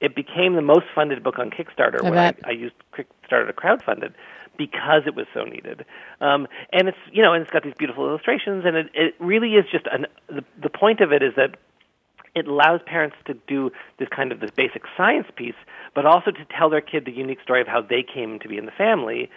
it became the most funded book on Kickstarter I when I. I used Kickstarter to crowdfund it because it was so needed. Um, and it's you know, and it's got these beautiful illustrations, and it, it really is just an. The, the point of it is that it allows parents to do this kind of this basic science piece, but also to tell their kid the unique story of how they came to be in the family.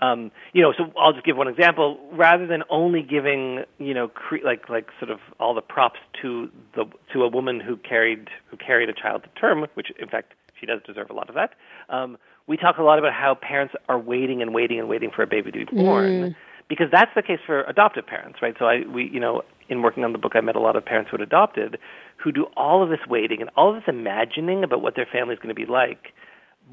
Um, you know, so I'll just give one example. Rather than only giving, you know, cre- like like sort of all the props to the to a woman who carried who carried a child to term, which in fact she does deserve a lot of that. Um, we talk a lot about how parents are waiting and waiting and waiting for a baby to be born because that's the case for adoptive parents, right? So I, we, you know, in working on the book, I met a lot of parents who had adopted, who do all of this waiting and all of this imagining about what their family is going to be like,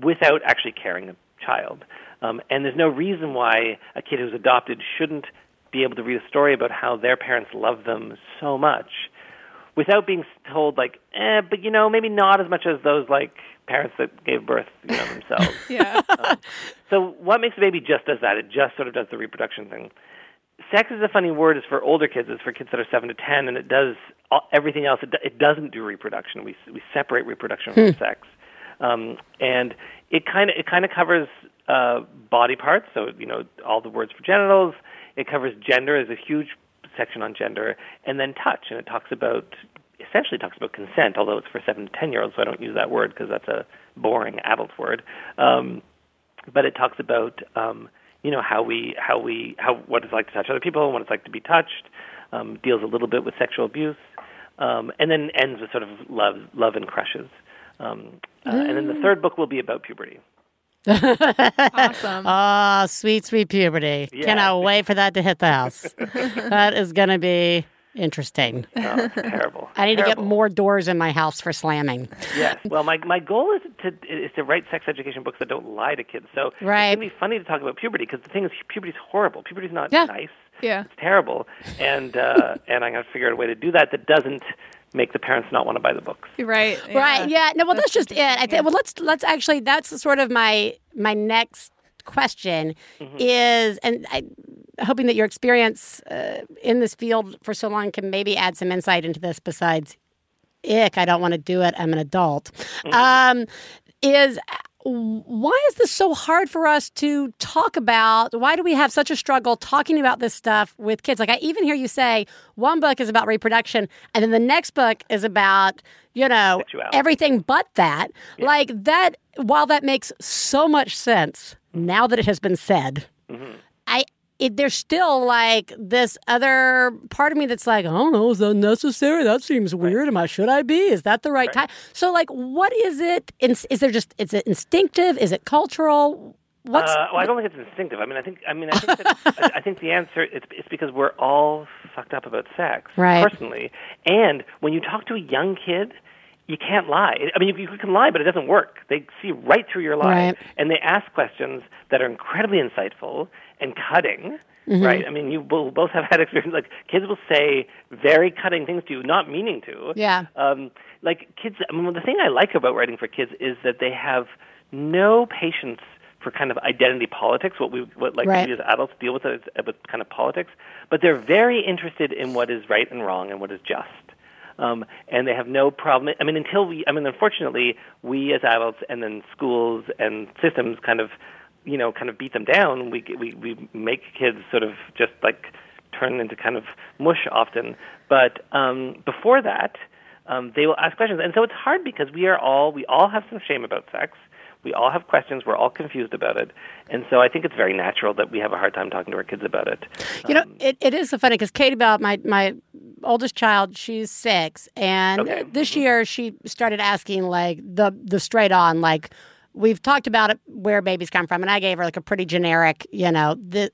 without actually carrying a child. Um, and there's no reason why a kid who's adopted shouldn't be able to read a story about how their parents love them so much, without being told like, eh, but you know, maybe not as much as those like parents that gave birth, you know, themselves. Yeah. So what makes a baby just does that? It just sort of does the reproduction thing. Sex is a funny word. It's for older kids. It's for kids that are seven to ten, and it does all, everything else. It, it doesn't do reproduction. We we separate reproduction from sex, um, and it kind of it kind of covers uh, body parts. So you know all the words for genitals. It covers gender. There's a huge section on gender, and then touch, and it talks about essentially talks about consent. Although it's for seven to ten year olds, so I don't use that word because that's a boring adult word. Um, but it talks about um, you know how we how we how what it's like to touch other people what it's like to be touched. Um, deals a little bit with sexual abuse, um, and then ends with sort of love love and crushes. Um, uh, and then the third book will be about puberty. awesome. Ah, sweet, sweet puberty. Yeah. Cannot wait for that to hit the house. that is going to be interesting. Oh, terrible. I need to get more doors in my house for slamming. Yes. Well, my my goal is to is to write sex education books that don't lie to kids. So Right. it's gonna be funny to talk about puberty because the thing is, puberty's horrible. Puberty's not Yeah. nice. Yeah. It's terrible, and uh, and I'm gonna figure out a way to do that that doesn't make the parents not want to buy the books. Right. Right. Yeah. No. Well, that's, just it. I think. Well, let's let's actually. That's sort of my my next question is, and I hoping that your experience uh, in this field for so long can maybe add some insight into this. Besides, ick, I don't want to do it. I'm an adult. Um, is why is this so hard for us to talk about? Why do we have such a struggle talking about this stuff with kids? Like I even hear you say one book is about reproduction, and then the next book is about you know everything but that. Like that. While that makes so much sense now that it has been said, I. It, there's still like this other part of me that's like, I don't know, is that necessary? That seems weird. Am I? Should I be? Is that the right, time? So, like, what is it? Is, is there just? Is it instinctive? Is it cultural? What's Uh, well, I don't think it's instinctive. I mean, I think I mean I think that, I, I think the answer it's it's because we're all fucked up about sex, Right. personally. And when you talk to a young kid, you can't lie. I mean, you, you can lie, but it doesn't work. They see right through your lie, Right. and they ask questions that are incredibly insightful and cutting. Mm-hmm. Right. I mean, you will both have had experience. Like kids will say very cutting things to you, not meaning to. Yeah. Um, like kids. I mean, the thing I like about writing for kids is that they have no patience for kind of identity politics. What we, what like Right. we as adults deal with it with kind of politics, but they're very interested in what is right and wrong and what is just. Um, and they have no problem. I mean, until we, I mean, unfortunately, we as adults and then schools and systems kind of, you know, kind of beat them down. We we we make kids sort of just like turn into kind of mush often. But um, before that, um, they will ask questions, and so it's hard because we are all we all have some shame about sex. We all have questions. We're all confused about it, and so I think it's very natural that we have a hard time talking to our kids about it. You know, um, it, it is so funny because Katie Bell, my my oldest child, she's six, and Okay. this mm-hmm. year she started asking like the the straight on like we've talked about it where babies come from, and I gave her like a pretty generic, you know, the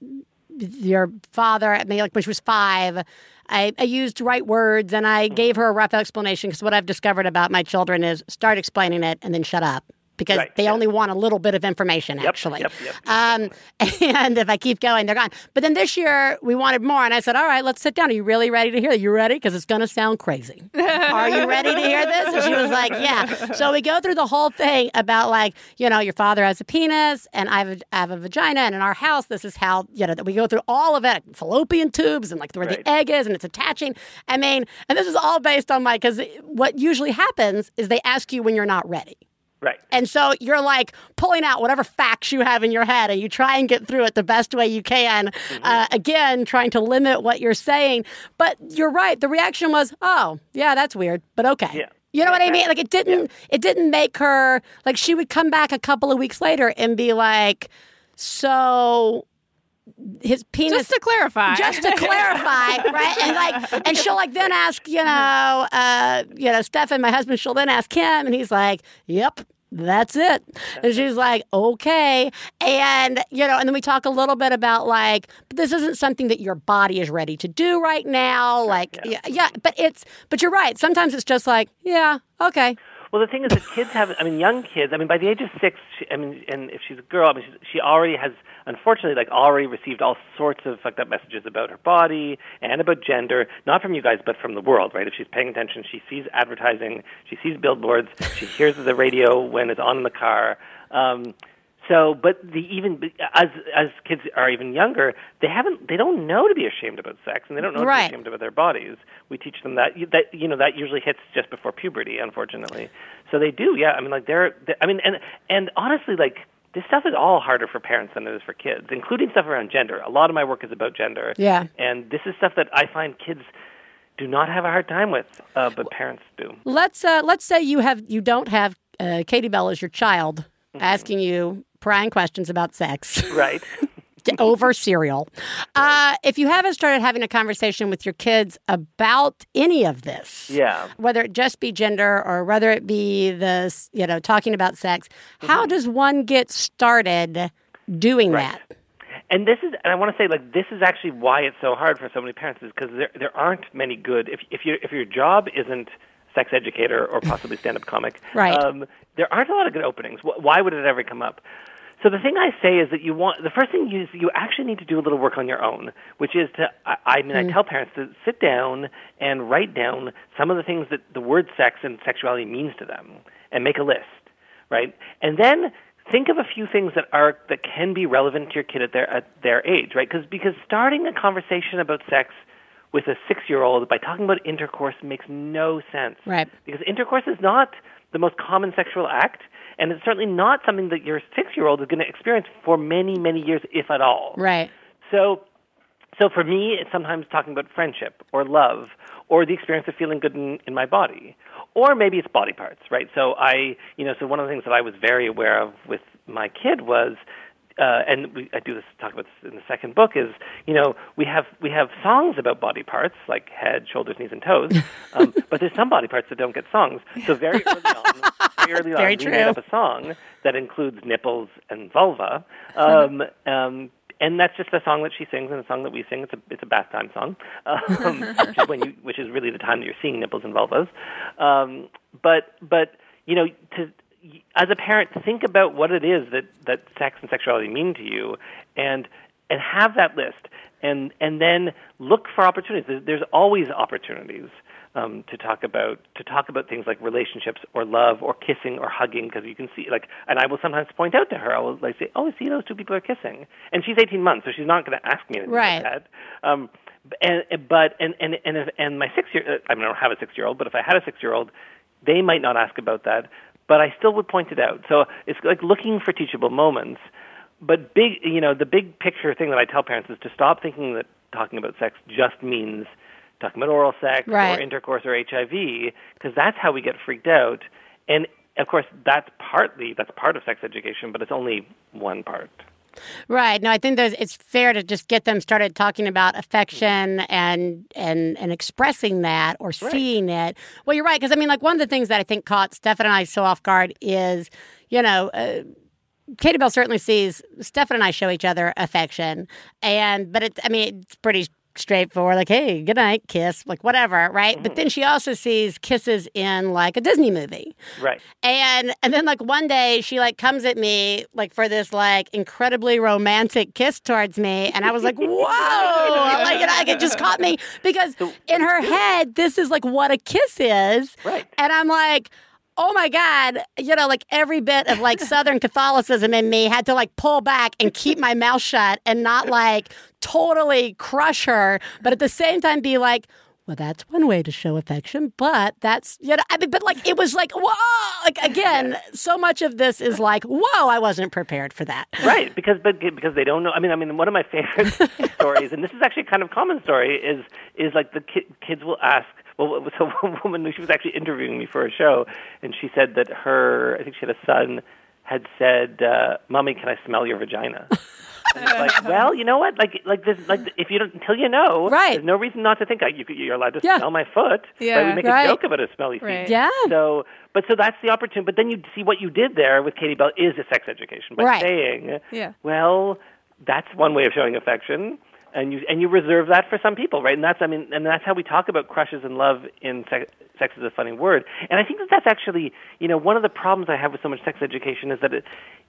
your father. I mean, like when she was five. I, I used right words and I mm-hmm. gave her a rough explanation because what I've discovered about my children is start explaining it and then shut up because Right, they yeah. only want a little bit of information Yep, actually. yep, yep. Um, and if I keep going, they're gone. But then this year we wanted more, and I said, "All right, let's sit down. Are you really ready to hear? it? You ready? Because it's going to sound crazy. Are you ready to hear this?" And she was like, "Yeah." So we go through the whole thing about like, you know, your father has a penis, and I have a, I have a vagina, and in our house, this is how you know that we go through all of it, fallopian tubes, and like where Right. the egg is, and it's attaching. I mean, and this is all based on my because what usually happens is they ask you when you're not ready. Right. And so you're like pulling out whatever facts you have in your head and you try and get through it the best way you can. Mm-hmm. Uh, again, trying to limit what you're saying. But you're right. The reaction was, oh, yeah, that's weird, but okay. Yeah. You know what I mean? Like it didn't it didn't make her like she would come back a couple of weeks later and be like, so his penis Just to clarify. just to clarify, right? And like, and she'll like then ask, you know, uh, you know, Stefan, my husband. She'll then ask him, and he's like, "Yep." That's it. And she's like, okay. And, you know, and then we talk a little bit about like, but this isn't something that your body is ready to do right now. Like, yeah. yeah, but it's, but you're right. Sometimes it's just like, yeah, okay. Well, the thing is that kids have, I mean, young kids, I mean, by the age of six, she, I mean, and if she's a girl, I mean, she already has, unfortunately, like, already received all sorts of fucked up messages about her body and about gender, not from you guys, but from the world, right? If she's paying attention, she sees advertising, she sees billboards, she hears the radio when it's on in the car. Um, so, but the even as as kids are even younger, they haven't they don't know to be ashamed about sex, and they don't know to be ashamed about their bodies. We teach them that that you know that usually hits just before puberty, unfortunately. So they do, yeah. I mean, like they're, they're I mean, and and honestly, like this stuff is all harder for parents than it is for kids, including stuff around gender. A lot of my work is about gender, Yeah. and this is stuff that I find kids do not have a hard time with, uh, but parents do. Let's uh, let's say you have you don't have uh, Katie Bell as your child asking you prying questions about sex Right. over cereal. Uh, if you haven't started having a conversation with your kids about any of this, yeah. whether it just be gender or whether it be this, you know, talking about sex, how does one get started doing Right. that? And this is, and I want to say, like, this is actually why it's so hard for so many parents, is because there there aren't many good. If if you if your job isn't sex educator or possibly stand up comic, Right. Um, there aren't a lot of good openings. Why would it ever come up? So the thing I say is that you want the first thing you you actually need to do a little work on your own, which is to I, I mean I mm. tell parents to sit down and write down some of the things that the word sex and sexuality means to them, and make a list, right? And then think of a few things that are that can be relevant to your kid at their at their age, right? Because because starting a conversation about sex with a six year old by talking about intercourse makes no sense, Right. Because intercourse is not the most common sexual act, and it's certainly not something that your six year old is going to experience for many many years, if at all. Right. So, so for me, it's sometimes talking about friendship or love or the experience of feeling good in, in my body, or maybe it's body parts, right? So I, you know, so one of the things that I was very aware of with my kid was. Uh, and we, I do this talk about this in the second book. Is you know we have we have songs about body parts like head, shoulders, knees, and toes, um, but there's some body parts that don't get songs. So very early on, early on, Very we true. made up a song that includes nipples and vulva. Um, um, and that's just a song that she sings and a song that we sing. It's a it's a bath time song, um, which is when you which is really the time that you're seeing nipples and vulvas. Um, but but you know to as a parent think about what it is that that sex and sexuality mean to you, and and have that list, and and then look for opportunities. There's, there's always opportunities um, to talk about to talk about things like relationships or love or kissing or hugging because you can see like and I will sometimes point out to her I will like say oh I see those two people are kissing. And she's 18 months so she's not going to ask me anything Right. like that. Um, and but and and and if, and my six year I, mean, I don't have a six year old but if I had a six year old they might not ask about that but I still would point it out. So it's like looking for teachable moments but big you know the big picture thing that I tell parents is to stop thinking that talking about sex just means talking about oral sex Right. or intercourse or HIV because that's how we get freaked out and of course that's partly that's part of sex education but it's only one part Right. No, I think there's, it's fair to just get them started talking about affection and and and expressing that or seeing it. Well, you're right because I mean, like one of the things that I think caught Stefan and I so off guard is, you know. Uh, Katie Bell certainly sees Stefan and I show each other affection, and but it's I mean it's pretty straightforward like hey good night kiss like whatever right? But then she also sees kisses in like a Disney movie. Right. And and then like one day she like comes at me like for this like incredibly romantic kiss towards me and I was like whoa! Like you know, like it just caught me. Because in her head this is like what a kiss is. Right. And I'm like Oh my God, you know, like every bit of like Southern Catholicism in me had to like pull back and keep my mouth shut and not like totally crush her, but at the same time be like, well, that's one way to show affection, but that's, you know, I mean, but like it was like, whoa, like again, so much of this is like, whoa, I wasn't prepared for that. right because but because they don't know i mean i mean one of my favorite stories and this is actually kind of common story is is like the ki- kids will ask well so one woman she was actually interviewing me for a show and she said that her i think she had a son had said uh mommy can i smell your vagina like, well, you know what? Like, like this, like if you don't until you know, Right. There's no reason not to think like, you, you're allowed to Yeah. smell my foot. Yeah. right? We make Right. a joke about a smelly feet. Right. Yeah. So, but so that's the opportunity. But then you see what you did there with Katie Bell is a sex education by Right. saying, Yeah. well, that's one way of showing affection, and you and you reserve that for some people, right? And that's I mean, and that's how we talk about crushes and love in sex. Sex is a funny word, and I think that that's actually you know one of the problems I have with so much sex education is that it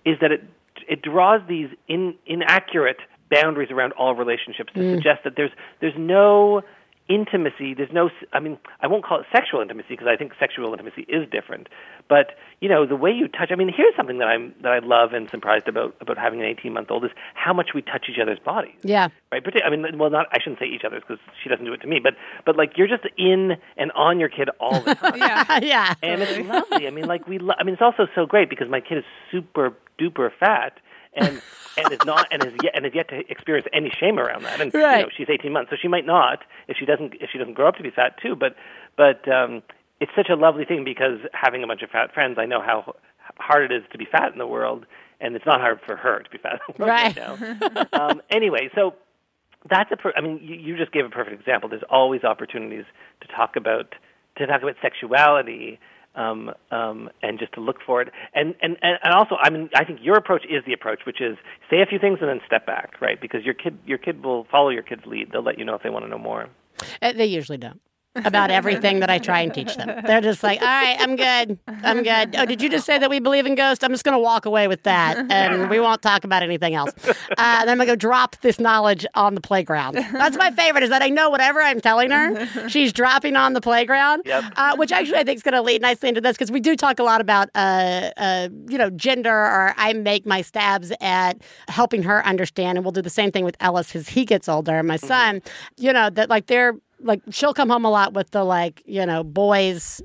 is that it it draws these in, inaccurate boundaries around all relationships to mm. suggest that there's there's no intimacy there's no i mean i won't call it sexual intimacy because i think sexual intimacy is different but you know the way you touch i mean here's something that i'm that i love and surprised about about having an 18 month old is how much we touch each other's bodies Yeah. right Partic- i mean well not i shouldn't say each other's because she doesn't do it to me but but like you're just in and on your kid all the time Yeah. yeah. and it's lovely. I mean, like we. Lo- I mean, it's also so great because my kid is super duper fat, and and is not and is yet and is yet to experience any shame around that. And you Right. know, she's 18 months, so she might not if she doesn't if she doesn't grow up to be fat too. But but um, it's such a lovely thing because having a bunch of fat friends, I know how h- hard it is to be fat in the world, and it's not hard for her to be fat in the world Right. now. um, anyway, so that's a. Per- I mean, you, you just gave a perfect example. There's always opportunities to talk about to talk about sexuality. Um, um, and just to look for it, and, and and also, I mean, I think your approach is the approach, which is say a few things and then step back, right? Because your kid, your kid will follow your kid's lead. They'll let you know if they want to know more. Uh, They usually don't. About everything that I try and teach them. They're just like, all right, I'm good. I'm good. Oh, did you just say that we believe in ghosts? I'm just going to walk away with that and we won't talk about anything else. Uh, then I'm going to go drop this knowledge on the playground. That's my favorite is that I know whatever I'm telling her, she's dropping on the playground, Yep. uh, which actually I think is going to lead nicely into this because we do talk a lot about, uh, uh, you know, gender or I make my stabs at helping her understand. And we'll do the same thing with Ellis as he gets older, my son, you know, that like they're, like she'll come home a lot with the like you know boys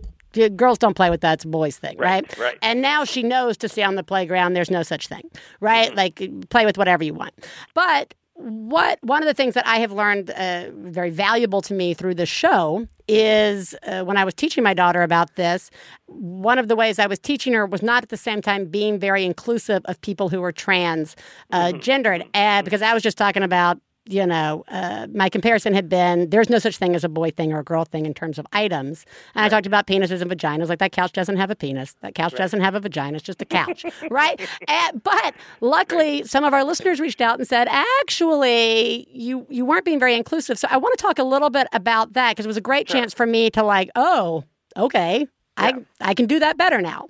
girls don't play with that it's a boys thing right, Right, right. and now she knows to stay on the playground there's no such thing right? Mm-hmm. like play with whatever you want. But what one of the things that i have learned uh, very valuable to me through the show is uh, when i was teaching my daughter about this one of the ways i was teaching her was not at the same time being very inclusive of people who were trans uh, gendered uh, because i was just talking about you know, uh, my comparison had been there's no such thing as a boy thing or a girl thing in terms of items. And I talked about penises and vaginas. Like that couch doesn't have a penis. That couch doesn't have a vagina. It's just a couch, right? And, but luckily, some of our listeners reached out and said, actually, you you weren't being very inclusive. So I want to talk a little bit about that because it was a great chance for me to like, oh, okay. I, I can do that better now.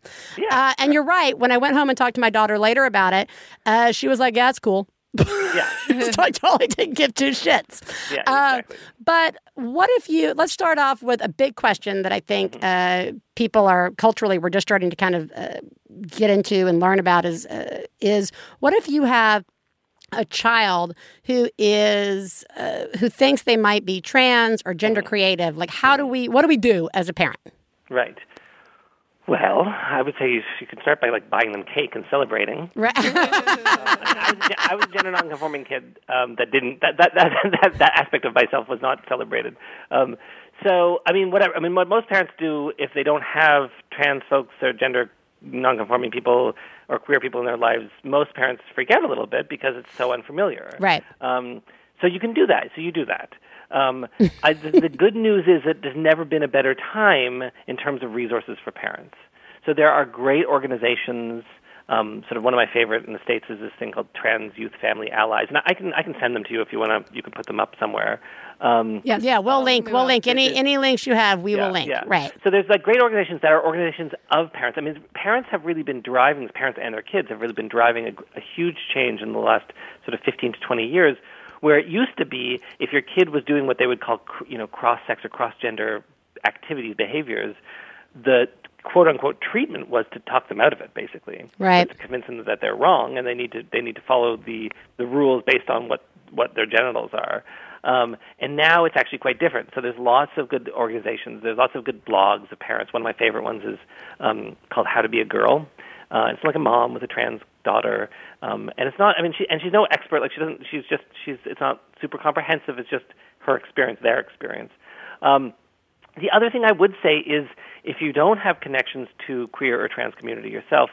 Uh, and you're right. When I went home and talked to my daughter later about it, uh, she was like, yeah, it's cool. Yeah. so I totally didn't give two shits. Yeah, Uh, exactly. but what if you, let's start off with a big question that I think Mm-hmm. uh, people are culturally, we're just starting to kind of uh, get into and learn about is, uh, is what if you have a child who is, uh, who thinks they might be trans or gender Mm-hmm. creative? Like, how do we, what do we do as a parent? Right. Well, I would say you, you can start by like buying them cake and celebrating. Right. I was, I was a gender nonconforming kid um, that didn't that that, that that that aspect of myself was not celebrated. Um, so I mean, whatever. I mean, what most parents do if they don't have trans folks or gender nonconforming people or queer people in their lives, most parents freak out a little bit because it's so unfamiliar. Right. Um, so you can do that. So you do that. Um, I, the, the good news is that there's never been a better time in terms of resources for parents. So there are great organizations. Um, sort of one of my favorite in the states is this thing called Trans Youth Family Allies, and I can I can send them to you if you want to. You can put them up somewhere. Um, yeah, yeah, we'll link. We'll link any any links you have. We will link. yeah. Right. So there's like great organizations that are organizations of parents. I mean, parents have really been driving. Parents and their kids have really been driving a, a huge change in the last sort of 15 to 20 years. Where it used to be, if your kid was doing what they would call, you know, cross-sex or cross-gender activities, behaviors, the quote unquote treatment was to talk them out of it, basically. Right. To convince them that they're wrong and they need to they need to follow the the rules based on what what their genitals are. Um, and now it's actually quite different. So there's lots of good organizations. There's lots of good blogs of parents. One of my favorite ones is um, called How to Be a Girl. Uh, it's like a mom with a trans daughter, um, and it's not. I mean, she and she's no expert. Like she doesn't. She's just. She's. It's not super comprehensive. It's just her experience, their experience. Um, the other thing I would say is if you don't have connections to queer or trans community yourself,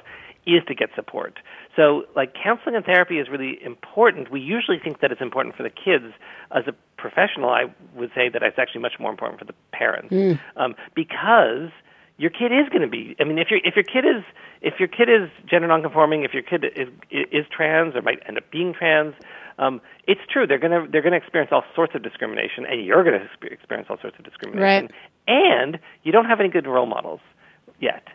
is to get support. So, like counseling and therapy is really important. We usually think that it's important for the kids. As a professional, I would say that it's actually much more important for the parents um, because your kid is going to be. I mean, if your if your kid is if your kid is gender nonconforming, if your kid is is trans or might end up being trans, um, it's true. They're gonna they're gonna experience all sorts of discrimination, and you're gonna expe- experience all sorts of discrimination. Right. And you don't have any good role models yet.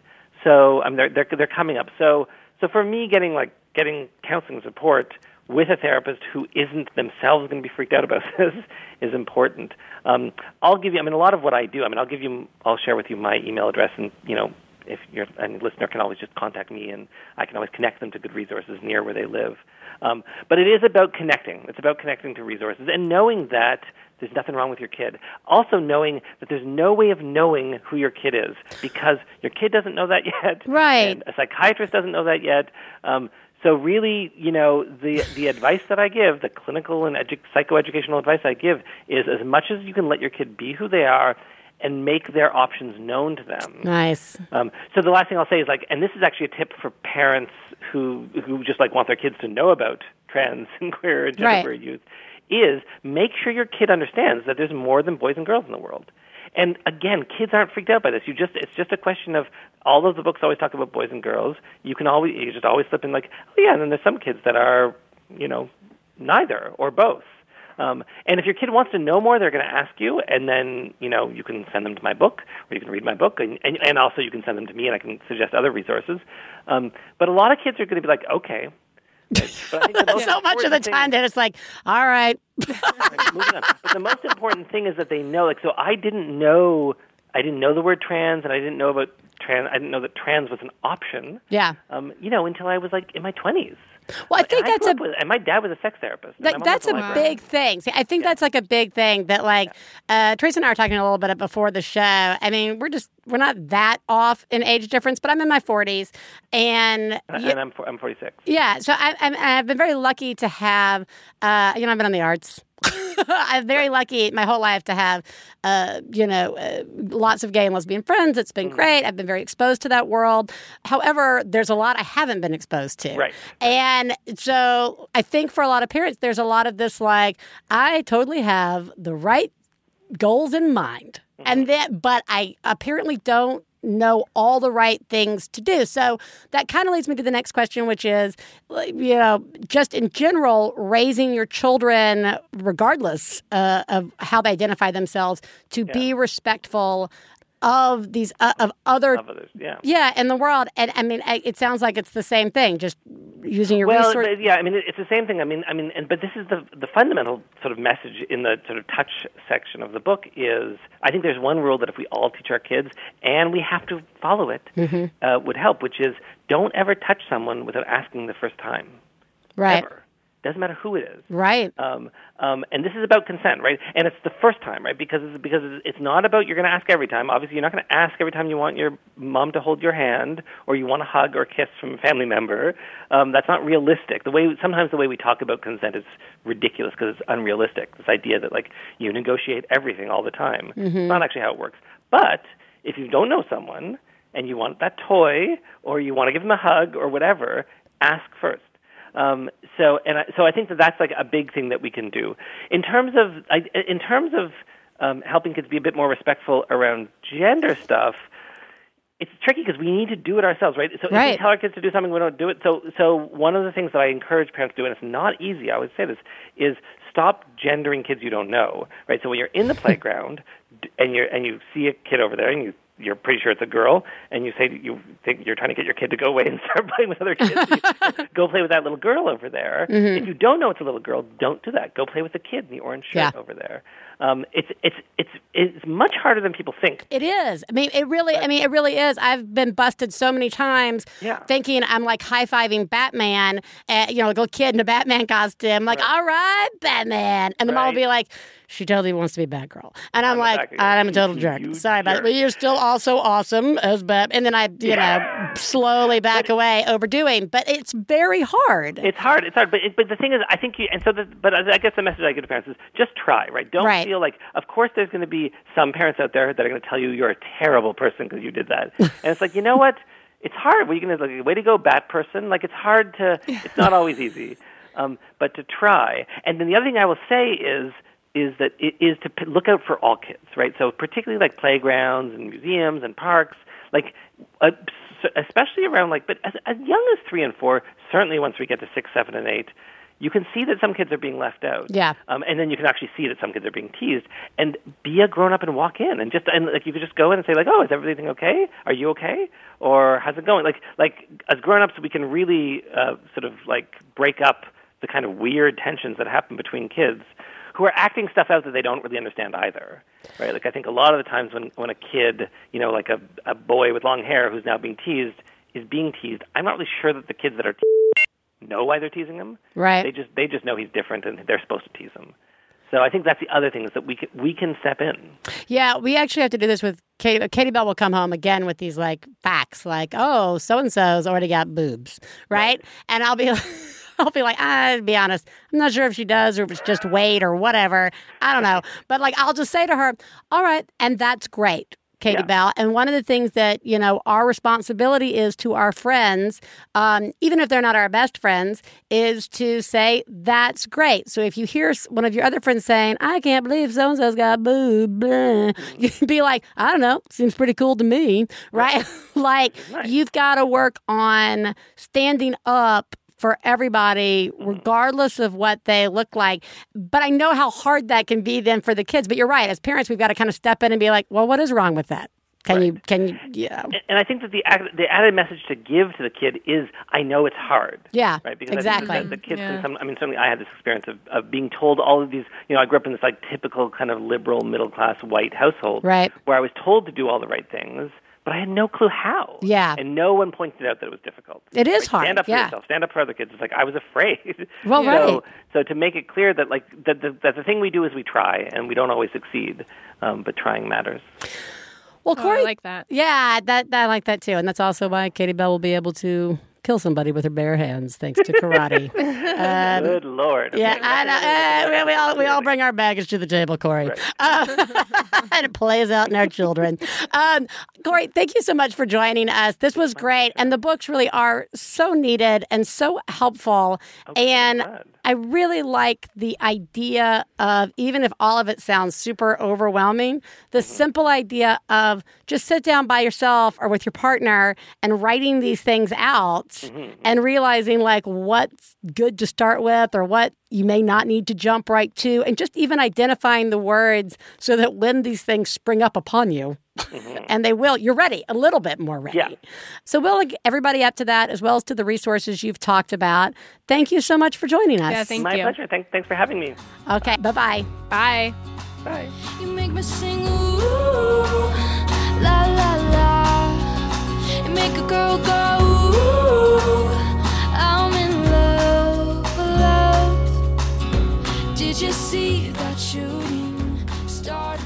So um, they're they're they're coming up. So so for me, getting like getting counseling support with a therapist who isn't themselves going to be freaked out about this is important. Um, I'll give you. I mean, a lot of what I do. I mean, I'll give you. I'll share with you my email address, and you know, if you're a listener, can always just contact me, and I can always connect them to good resources near where they live. Um, but it is about connecting. It's about connecting to resources and knowing that there's nothing wrong with your kid. Also knowing that there's no way of knowing who your kid is because your kid doesn't know that yet. Right. And a psychiatrist doesn't know that yet. Um, so really, you know, the the advice that I give, the clinical and edu- psychoeducational advice I give, is as much as you can let your kid be who they are, and make their options known to them. Nice. Um, so the last thing I'll say is like, and this is actually a tip for parents who who just like want their kids to know about trans and queer and Right. youth, is make sure your kid understands that there's more than boys and girls in the world. And again, kids aren't freaked out by this. You just it's just a question of all of the books always talk about boys and girls. You can always you just always slip in like, oh yeah, and then there's some kids that are, you know, neither or both. Um, and if your kid wants to know more, they're going to ask you, and then you know you can send them to my book, or you can read my book, and, and, and also you can send them to me, and I can suggest other resources. Um, but a lot of kids are going to be like, okay. so much of the time that it's like, all right. Right, moving on. But the most important thing is that they know. Like, so I didn't know. I didn't know the word trans, and I didn't know about trans. I didn't know that trans was an option. Yeah. Um, you know, until I was like in my twenties. Well, I think that's a with, and my dad was a sex therapist. and my Like mom that's a librarian. big thing. See, I think that's like a big thing that like uh, Tracy and I were talking a little bit before the show. I mean, we're just we're not that off in age difference, but I'm in my 40s, and And, y- and I'm, I'm 46. yeah, so I, I'm, I've been very lucky to have, uh, you know, I've been in the arts. I'm very lucky my whole life to have, uh, you know, uh, lots of gay and lesbian friends. It's been great. I've been very exposed to that world. However, there's a lot I haven't been exposed to. Right. And so I think for a lot of parents, there's a lot of this like, I totally have the right goals in mind. And then, but I apparently don't know all the right things to do. So that kind of leads me to the next question, which is, you know, just in general, raising your children, regardless uh, of how they identify themselves, to be respectful of these uh, of other Of others, yeah. yeah in the world. And I mean, it sounds like it's the same thing, just using your well, resource. but, yeah, I mean, it's the same thing. I mean, I mean, and, but this is the the fundamental sort of message in the sort of touch section of the book is I think there's one rule that if we all teach our kids and we have to follow it Mm-hmm. uh, would help, which is don't ever touch someone without asking the first time. right. Ever. Doesn't matter who it is. Right. Um, um, and this is about consent, right? And it's the first time, right? Because it's, because it's not about you're going to ask every time. Obviously, you're not going to ask every time you want your mom to hold your hand or you want a hug or a kiss from a family member. Um, that's not realistic. The way sometimes the way we talk about consent is ridiculous because it's unrealistic. This idea that like you negotiate everything all the time. It's not actually how it works. But if you don't know someone and you want that toy or you want to give them a hug or whatever, ask first. Um, so, and I, so I think that that's like a big thing that we can do in terms of I, in terms of um, helping kids be a bit more respectful around gender stuff. It's tricky because we need to do it ourselves, right? So if we tell our kids to do something, we don't do it. So, so one of the things that I encourage parents to do, and it's not easy, I would say this, is stop gendering kids you don't know, right? So when you're in the playground and you and you see a kid over there and you you're pretty sure it's a girl, and you say you think you're trying to get your kid to go away and start playing with other kids. Go play with that little girl over there. If you don't know it's a little girl, don't do that. Go play with the kid in the orange shirt Yeah. over there. Um, it's it's it's it's much harder than people think. It is. I mean, it really. I mean, it really is. I've been busted so many times, Yeah. thinking I'm like high fiving Batman, and you know, like a little kid in a Batman costume, like, "All right, Batman," and the mom will be like. She totally wants to be Batgirl, and I'm, I'm like, I'm a total jerk. Sorry about it, but you're still also awesome as Bat. And then I, you know, slowly back away, overdoing. But it's very hard. It's hard. It's hard. But it, but the thing is, I think you. And so, the, but I guess the message I give to parents is just try. Right. Don't Right. feel like. Of course, there's going to be some parents out there that are going to tell you you're a terrible person because you did that. and it's like you know what? It's hard. What are you going to like? Way to go, bad person. Like it's hard to. It's not always easy. Um, but to try. And then the other thing I will say is is that it is to p- look out for all kids, right? So particularly like playgrounds and museums and parks, like uh, especially around like, but as, as young as three and four, certainly once we get to six, seven, and eight, you can see that some kids are being left out. Yeah. Um, and then you can actually see that some kids are being teased. And be a grown up and walk in and just and like you could just go in and say like, oh, is everything okay? Are you okay? Or how's it going? Like like as grown ups, we can really uh, sort of like break up the kind of weird tensions that happen between kids who are acting stuff out that they don't really understand either. Right? Like I think a lot of the times when when a kid, you know, like a a boy with long hair who's now being teased is being teased, I'm not really sure that the kids that are te- know why they're teasing him. Right. They just they just know he's different and they're supposed to tease him. So I think that's the other thing is that we can, we can step in. Yeah, we actually have to do this with Katie. Katie Bell will come home again with these like facts, like, oh, so and so's already got boobs, right? And I'll be, I'll be like, ah, to be honest, I'm not sure if she does or if it's just weight or whatever. I don't know, but like, I'll just say to her, all right, and that's great. Katie Yeah. Bell. And one of the things that, you know, our responsibility is to our friends, um, even if they're not our best friends, is to say, that's great. So if you hear one of your other friends saying, I can't believe so and so's got boob, you can be like, I don't know, seems pretty cool to me, right? like, you've got to work on standing up for everybody, mm-hmm. regardless of what they look like. But I know how hard that can be then for the kids. But you're right. As parents, we've got to kind of step in and be like, well, what is wrong with that? Can you, can you, yeah. And- And I think that the act- the added message to give to the kid is, I know it's hard. Yeah, right? Because I exactly. think the kids Yeah. can some. I mean, certainly I had this experience of, of being told all of these. You know, I grew up in this like typical kind of liberal middle class white household, Right. Where I was told to do all the right things, but I had no clue how. Yeah. and no one pointed out that it was difficult. It is Right? hard, Stand up for yeah. yourself. Stand up for other kids. It's like I was afraid. Well, so, right. So to make it clear that like that the, that the thing we do is we try, and we don't always succeed, um, but trying matters. Well, Oh, Cory, I like that. yeah, that, that I like that too, and that's also why Katie Bell will be able to kill somebody with her bare hands thanks to karate. Um, Good lord. yeah, I know. Uh, we, all we all bring our baggage to the table, Cory, uh, and it plays out in our children. Um, Cory, thank you so much for joining us. This was great, and the books really are so needed and so helpful. and glad. I really like the idea of even if all of it sounds super overwhelming, the mm-hmm. simple idea of just sit down by yourself or with your partner and writing these things out mm-hmm. and realizing like what's good to start with or what you may not need to jump right to and just even identifying the words so that when these things spring up upon you mm-hmm. and they will you're ready a little bit more ready Yeah. so we'll link everybody up to that as well as to the resources you've talked about thank you so much for joining us Yeah, thank My you. pleasure. Thanks, thanks for having me. okay bye-bye Bye. Bye. You make me sing ooh, la la la. You make a girl go that shooting star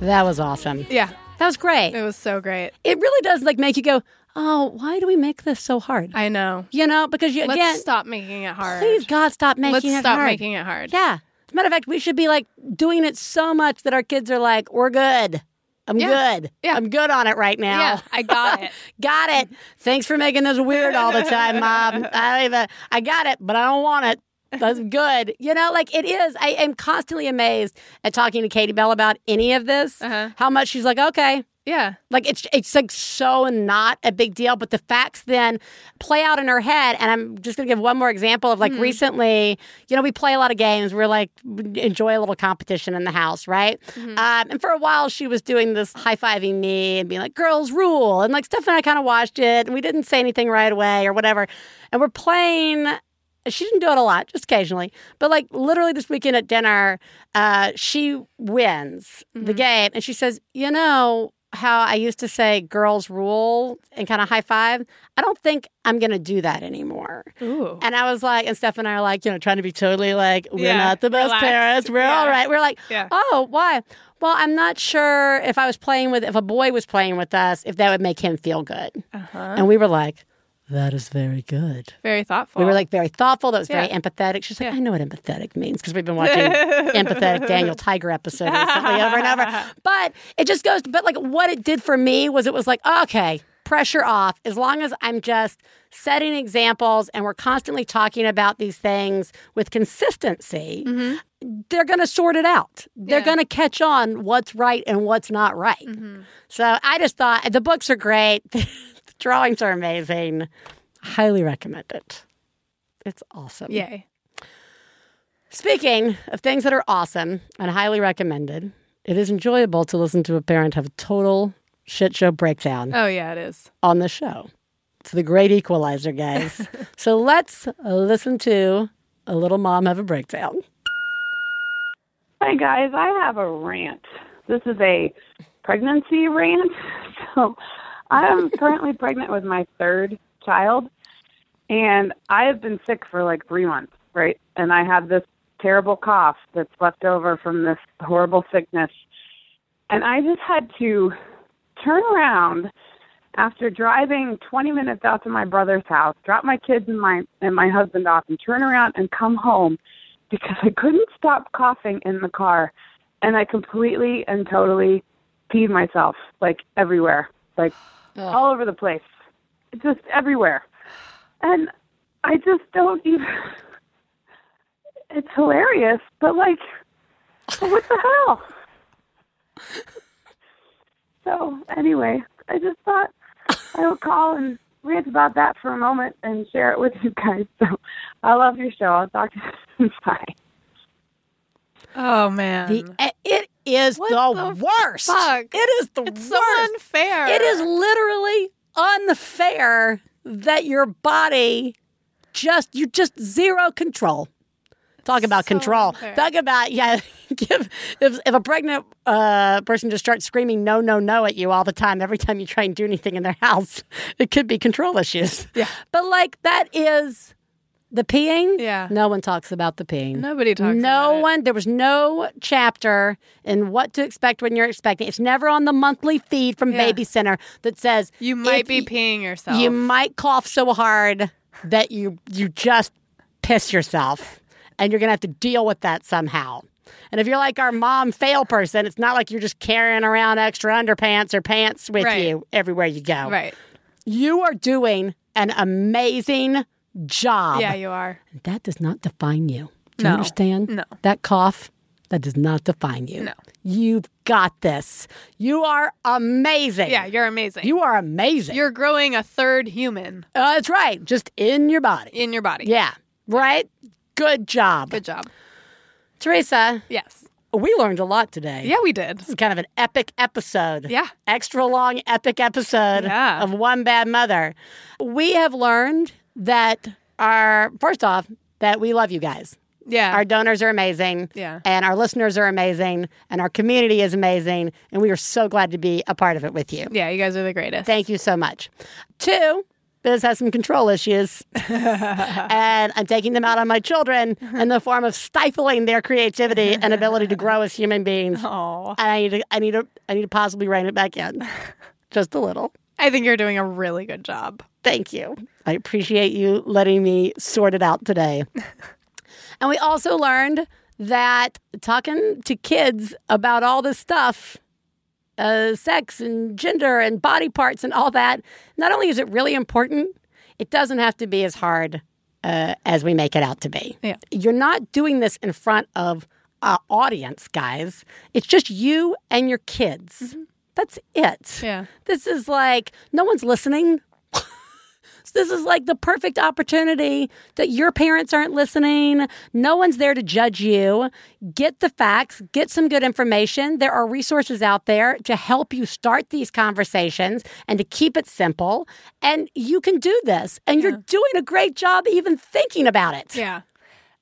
that was awesome Yeah, that was great it was so great. it really does like make you go oh why do we make this so hard I know. you know because you Let's again stop making it hard. please god stop making Let's it stop hard making it hard. yeah as a matter of fact we should be like doing it so much that our kids are like we're good i'm Yeah. good Yeah. i'm good on it right now Yeah, I got it. got it thanks for making this weird all the time mom i don't even i got it but i don't want it that's good you know like it is i am constantly amazed at talking to katie bell about any of this Uh-huh. how much she's like okay Yeah. like it's it's like so not a big deal, but the facts then play out in her head. And I'm just gonna give one more example of like recently, you know, we play a lot of games. We're like enjoy a little competition in the house, right? Um, and for a while, she was doing this high fiving me and being like, "Girls rule," and like Steph and I kind of watched it, and we didn't say anything right away or whatever. And we're playing she didn't do it a lot, just occasionally. But like literally this weekend at dinner, uh, she wins the game and she says, You know how I used to say girls rule and kind of high five? I don't think I'm going to do that anymore. Ooh. And I was like, and Steph and I are like, you know, trying to be totally like, we're Yeah, not the best relaxed. parents. We're Yeah. all right. We're like, Yeah. oh, why? Well, I'm not sure if I was playing with, if a boy was playing with us, if that would make him feel good. Uh-huh. And we were like, that is very good. Very thoughtful. We were like very thoughtful. That was very Yeah. empathetic. She's like, Yeah. I know what empathetic means because we've been watching empathetic Daniel Tiger episode recently over and over. But it just goes. But like what it did for me was it was like okay, pressure off. As long as I'm just setting examples and we're constantly talking about these things with consistency, mm-hmm. they're going to sort it out. They're Yeah. going to catch on what's right and what's not right. Mm-hmm. So I just thought the books are great. the drawings are amazing. Highly recommend it. It's awesome. Yay. Speaking of things that are awesome and highly recommended, it is enjoyable to listen to a parent have a total shit show breakdown Oh yeah, it is. on the show. It's the great equalizer, guys. so let's listen to a little mom have a breakdown. Hi guys, I have a rant. This is a pregnancy rant. So, I am currently pregnant with my third child, and I have been sick for like three months, right? And I have this terrible cough that's left over from this horrible sickness, and I just had to turn around after driving 20 minutes out to my brother's house, drop my kids and my and my husband off, and turn around and come home because I couldn't stop coughing in the car. And I completely and totally peed myself like everywhere, like all over the place, just everywhere. And I just don't even. It's hilarious, but like, what the hell? So anyway, I just thought I would call and rant about that for a moment and share it with you guys. So I love your show. I'll talk to you soon. Bye. Oh man. The, eh, it is the, the worst. fuck? It is the it's worst. so unfair. It is literally unfair that your body just you just zero control. Talk about So control. unfair. Talk about yeah. Give if if a pregnant uh, person just starts screaming no no no at you all the time every time you try and do anything in their house, it could be control issues. Yeah. But like that is The peeing? Yeah. No one talks about the peeing. Nobody talks no about it. one. There was no chapter in what to expect when you're expecting. It's never on the monthly feed from Yeah. Baby Center that says You might be peeing yourself. You might cough so hard that you you just piss yourself, and you're gonna have to deal with that somehow. And if you're like our mom fail person, it's not like you're just carrying around extra underpants or pants with Right. you everywhere you go. right. You are doing an amazing job. Yeah, you are. That does not define you. Do you No. understand? No. That cough, that does not define you. No. You've got this. You are amazing. Yeah, you're amazing. You are amazing. You're growing a third human Uh, that's right. Just in your body. in your body. Yeah. Right? Good job. Good job. Theresa, Yes. we learned a lot today. Yeah, we did. This is kind of an epic episode. Yeah. Extra long, epic episode Yeah. of One Bad Mother. We have learned that are first off, that we love you guys. Yeah. Our donors are amazing. Yeah. And our listeners are amazing. And our community is amazing. And we are so glad to be a part of it with you. yeah, you guys are the greatest. Thank you so much. Two, Biz has some control issues. and I'm taking them out on my children in the form of stifling their creativity and ability to grow as human beings. Oh. And I need to I need to I need to possibly rein it back in. Just a little. I think you're doing a really good job. Thank you. I appreciate you letting me sort it out today. and we also learned that talking to kids about all this stuff, uh, sex and gender and body parts and all that, not only is it really important, it doesn't have to be as hard uh, as we make it out to be. Yeah. You're not doing this in front of an audience, guys. It's just you and your kids. That's it. Yeah. This is like no one's listening. So this is like the perfect opportunity that your parents aren't listening. No one's there to judge you. Get the facts, get some good information. There are resources out there to help you start these conversations and to keep it simple. And you can do this. And you're doing a great job even thinking about it. Yeah.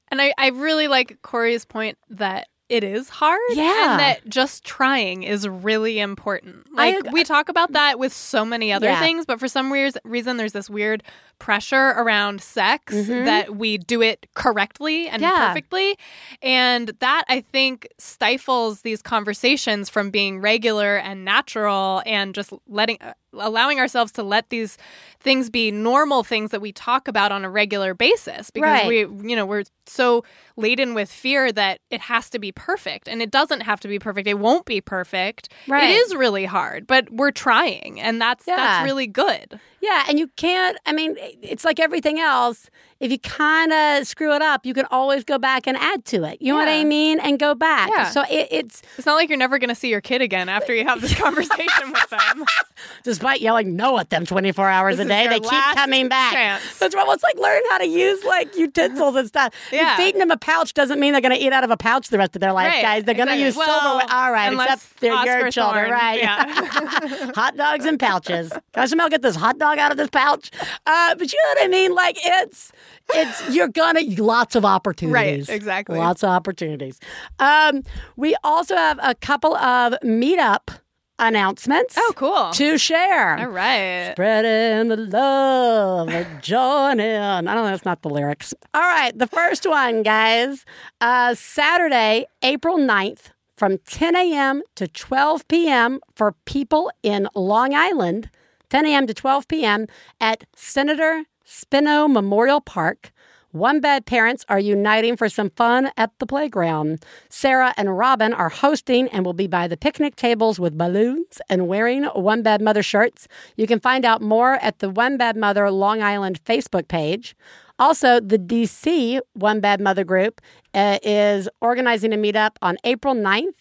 And I, I really like Cory's point that it is hard. Yeah. And that just trying is really important. Like, ag- we talk about that with so many other Yeah. things, but for some reas- reason, there's this weird pressure around sex that we do it correctly and Mm-hmm. Yeah. perfectly. And that, I think, stifles these conversations from being regular and natural and just letting. uh, allowing ourselves to let these things be normal things that we talk about on a regular basis because Right. we you know we're so laden with fear that it has to be perfect and it doesn't have to be perfect it won't be perfect Right. it is really hard but we're trying and that's Yeah. that's really good Yeah, and you can't. I mean, it's like everything else. If you kind of screw it up, you can always go back and add to it. You know what I mean? And go back. Yeah. So it, it's it's not like you're never going to see your kid again after you have this conversation with them despite yelling no at them 24 hours This a day, they keep coming back. chance. That's right. Well, it's like learn how to use like utensils and stuff. Yeah. Feeding them a pouch doesn't mean they're going to eat out of a pouch the rest of their life, Right, guys. They're going to exactly. use Well, silverware. All right, except they're your children, Thorn, right? yeah. hot dogs and pouches. Can I somehow get this hot dog out of this pouch? Uh, but you know what I mean? Like it's it's you're gonna lots of opportunities. Right, exactly. Lots of opportunities. Um, we also have a couple of meetup announcements. oh cool To share. all right Spreading the love, join in. I don't know, that's not the lyrics. All right, the first one, guys. Uh, Saturday, April 9th, from 10 a.m. to 12 p.m. for people in Long Island, 10 a.m. to 12 p.m. at Senator Speno Memorial Park. One Bad Parents are uniting for some fun at the playground. Sarah and Robin are hosting and will be by the picnic tables with balloons and wearing One Bad Mother shirts. You can find out more at the One Bad Mother Long Island Facebook page. Also, the DC One Bad Mother group uh, is organizing a meetup on April 9th.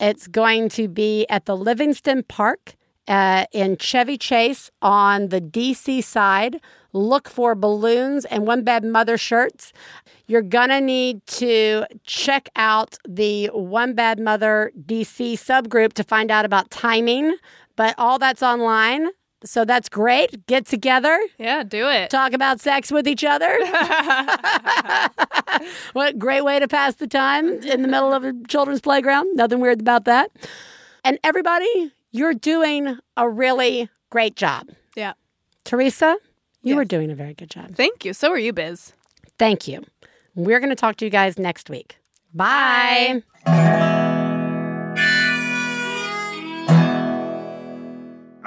It's going to be at the Livingston Park uh, in Chevy Chase on the DC side. Look for balloons and One Bad Mother shirts. You're to need to check out the One Bad Mother DC subgroup to find out about timing, but all that's online. So that's great. Get together, yeah do it talk about sex with each other. what great way to pass the time in the middle of a children's playground. Nothing weird about that. And everybody, you're doing a really great job. yeah Theresa, you Yes. were doing a very good job. thank you so are you biz Thank you. We're going to talk to you guys next week. Bye.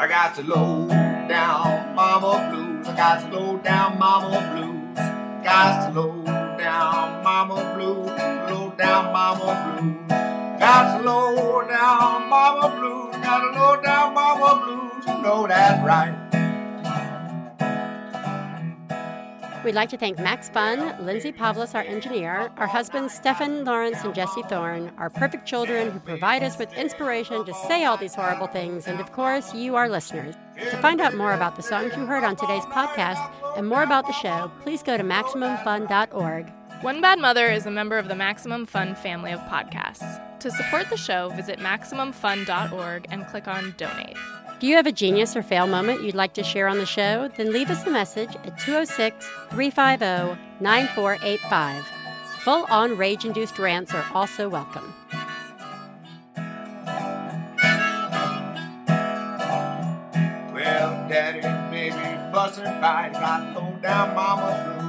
I got the low down mama blues. I got the low down mama blues. Got the low down mama blues. Low down mama blues. The low down mama blues. The low down mama blues. You know that right. We'd like to thank Max Fun, Lindsay Pavlis, our engineer, our husbands Stefan Lawrence and Jesse Thorn, our perfect children who provide us with inspiration to say all these horrible things, and of course, you, our listeners. To find out more about the songs you heard on today's podcast and more about the show, please go to MaximumFun.org. One Bad Mother is a member of the Maximum Fun family of podcasts. To support the show, visit MaximumFun.org and click on Donate. Do you have a genius or fail moment you'd like to share on the show? Then leave us a message at 206 350 9485. Full on rage induced rants are also welcome. Well, daddy, baby, fussing fight. Got low down mama blues.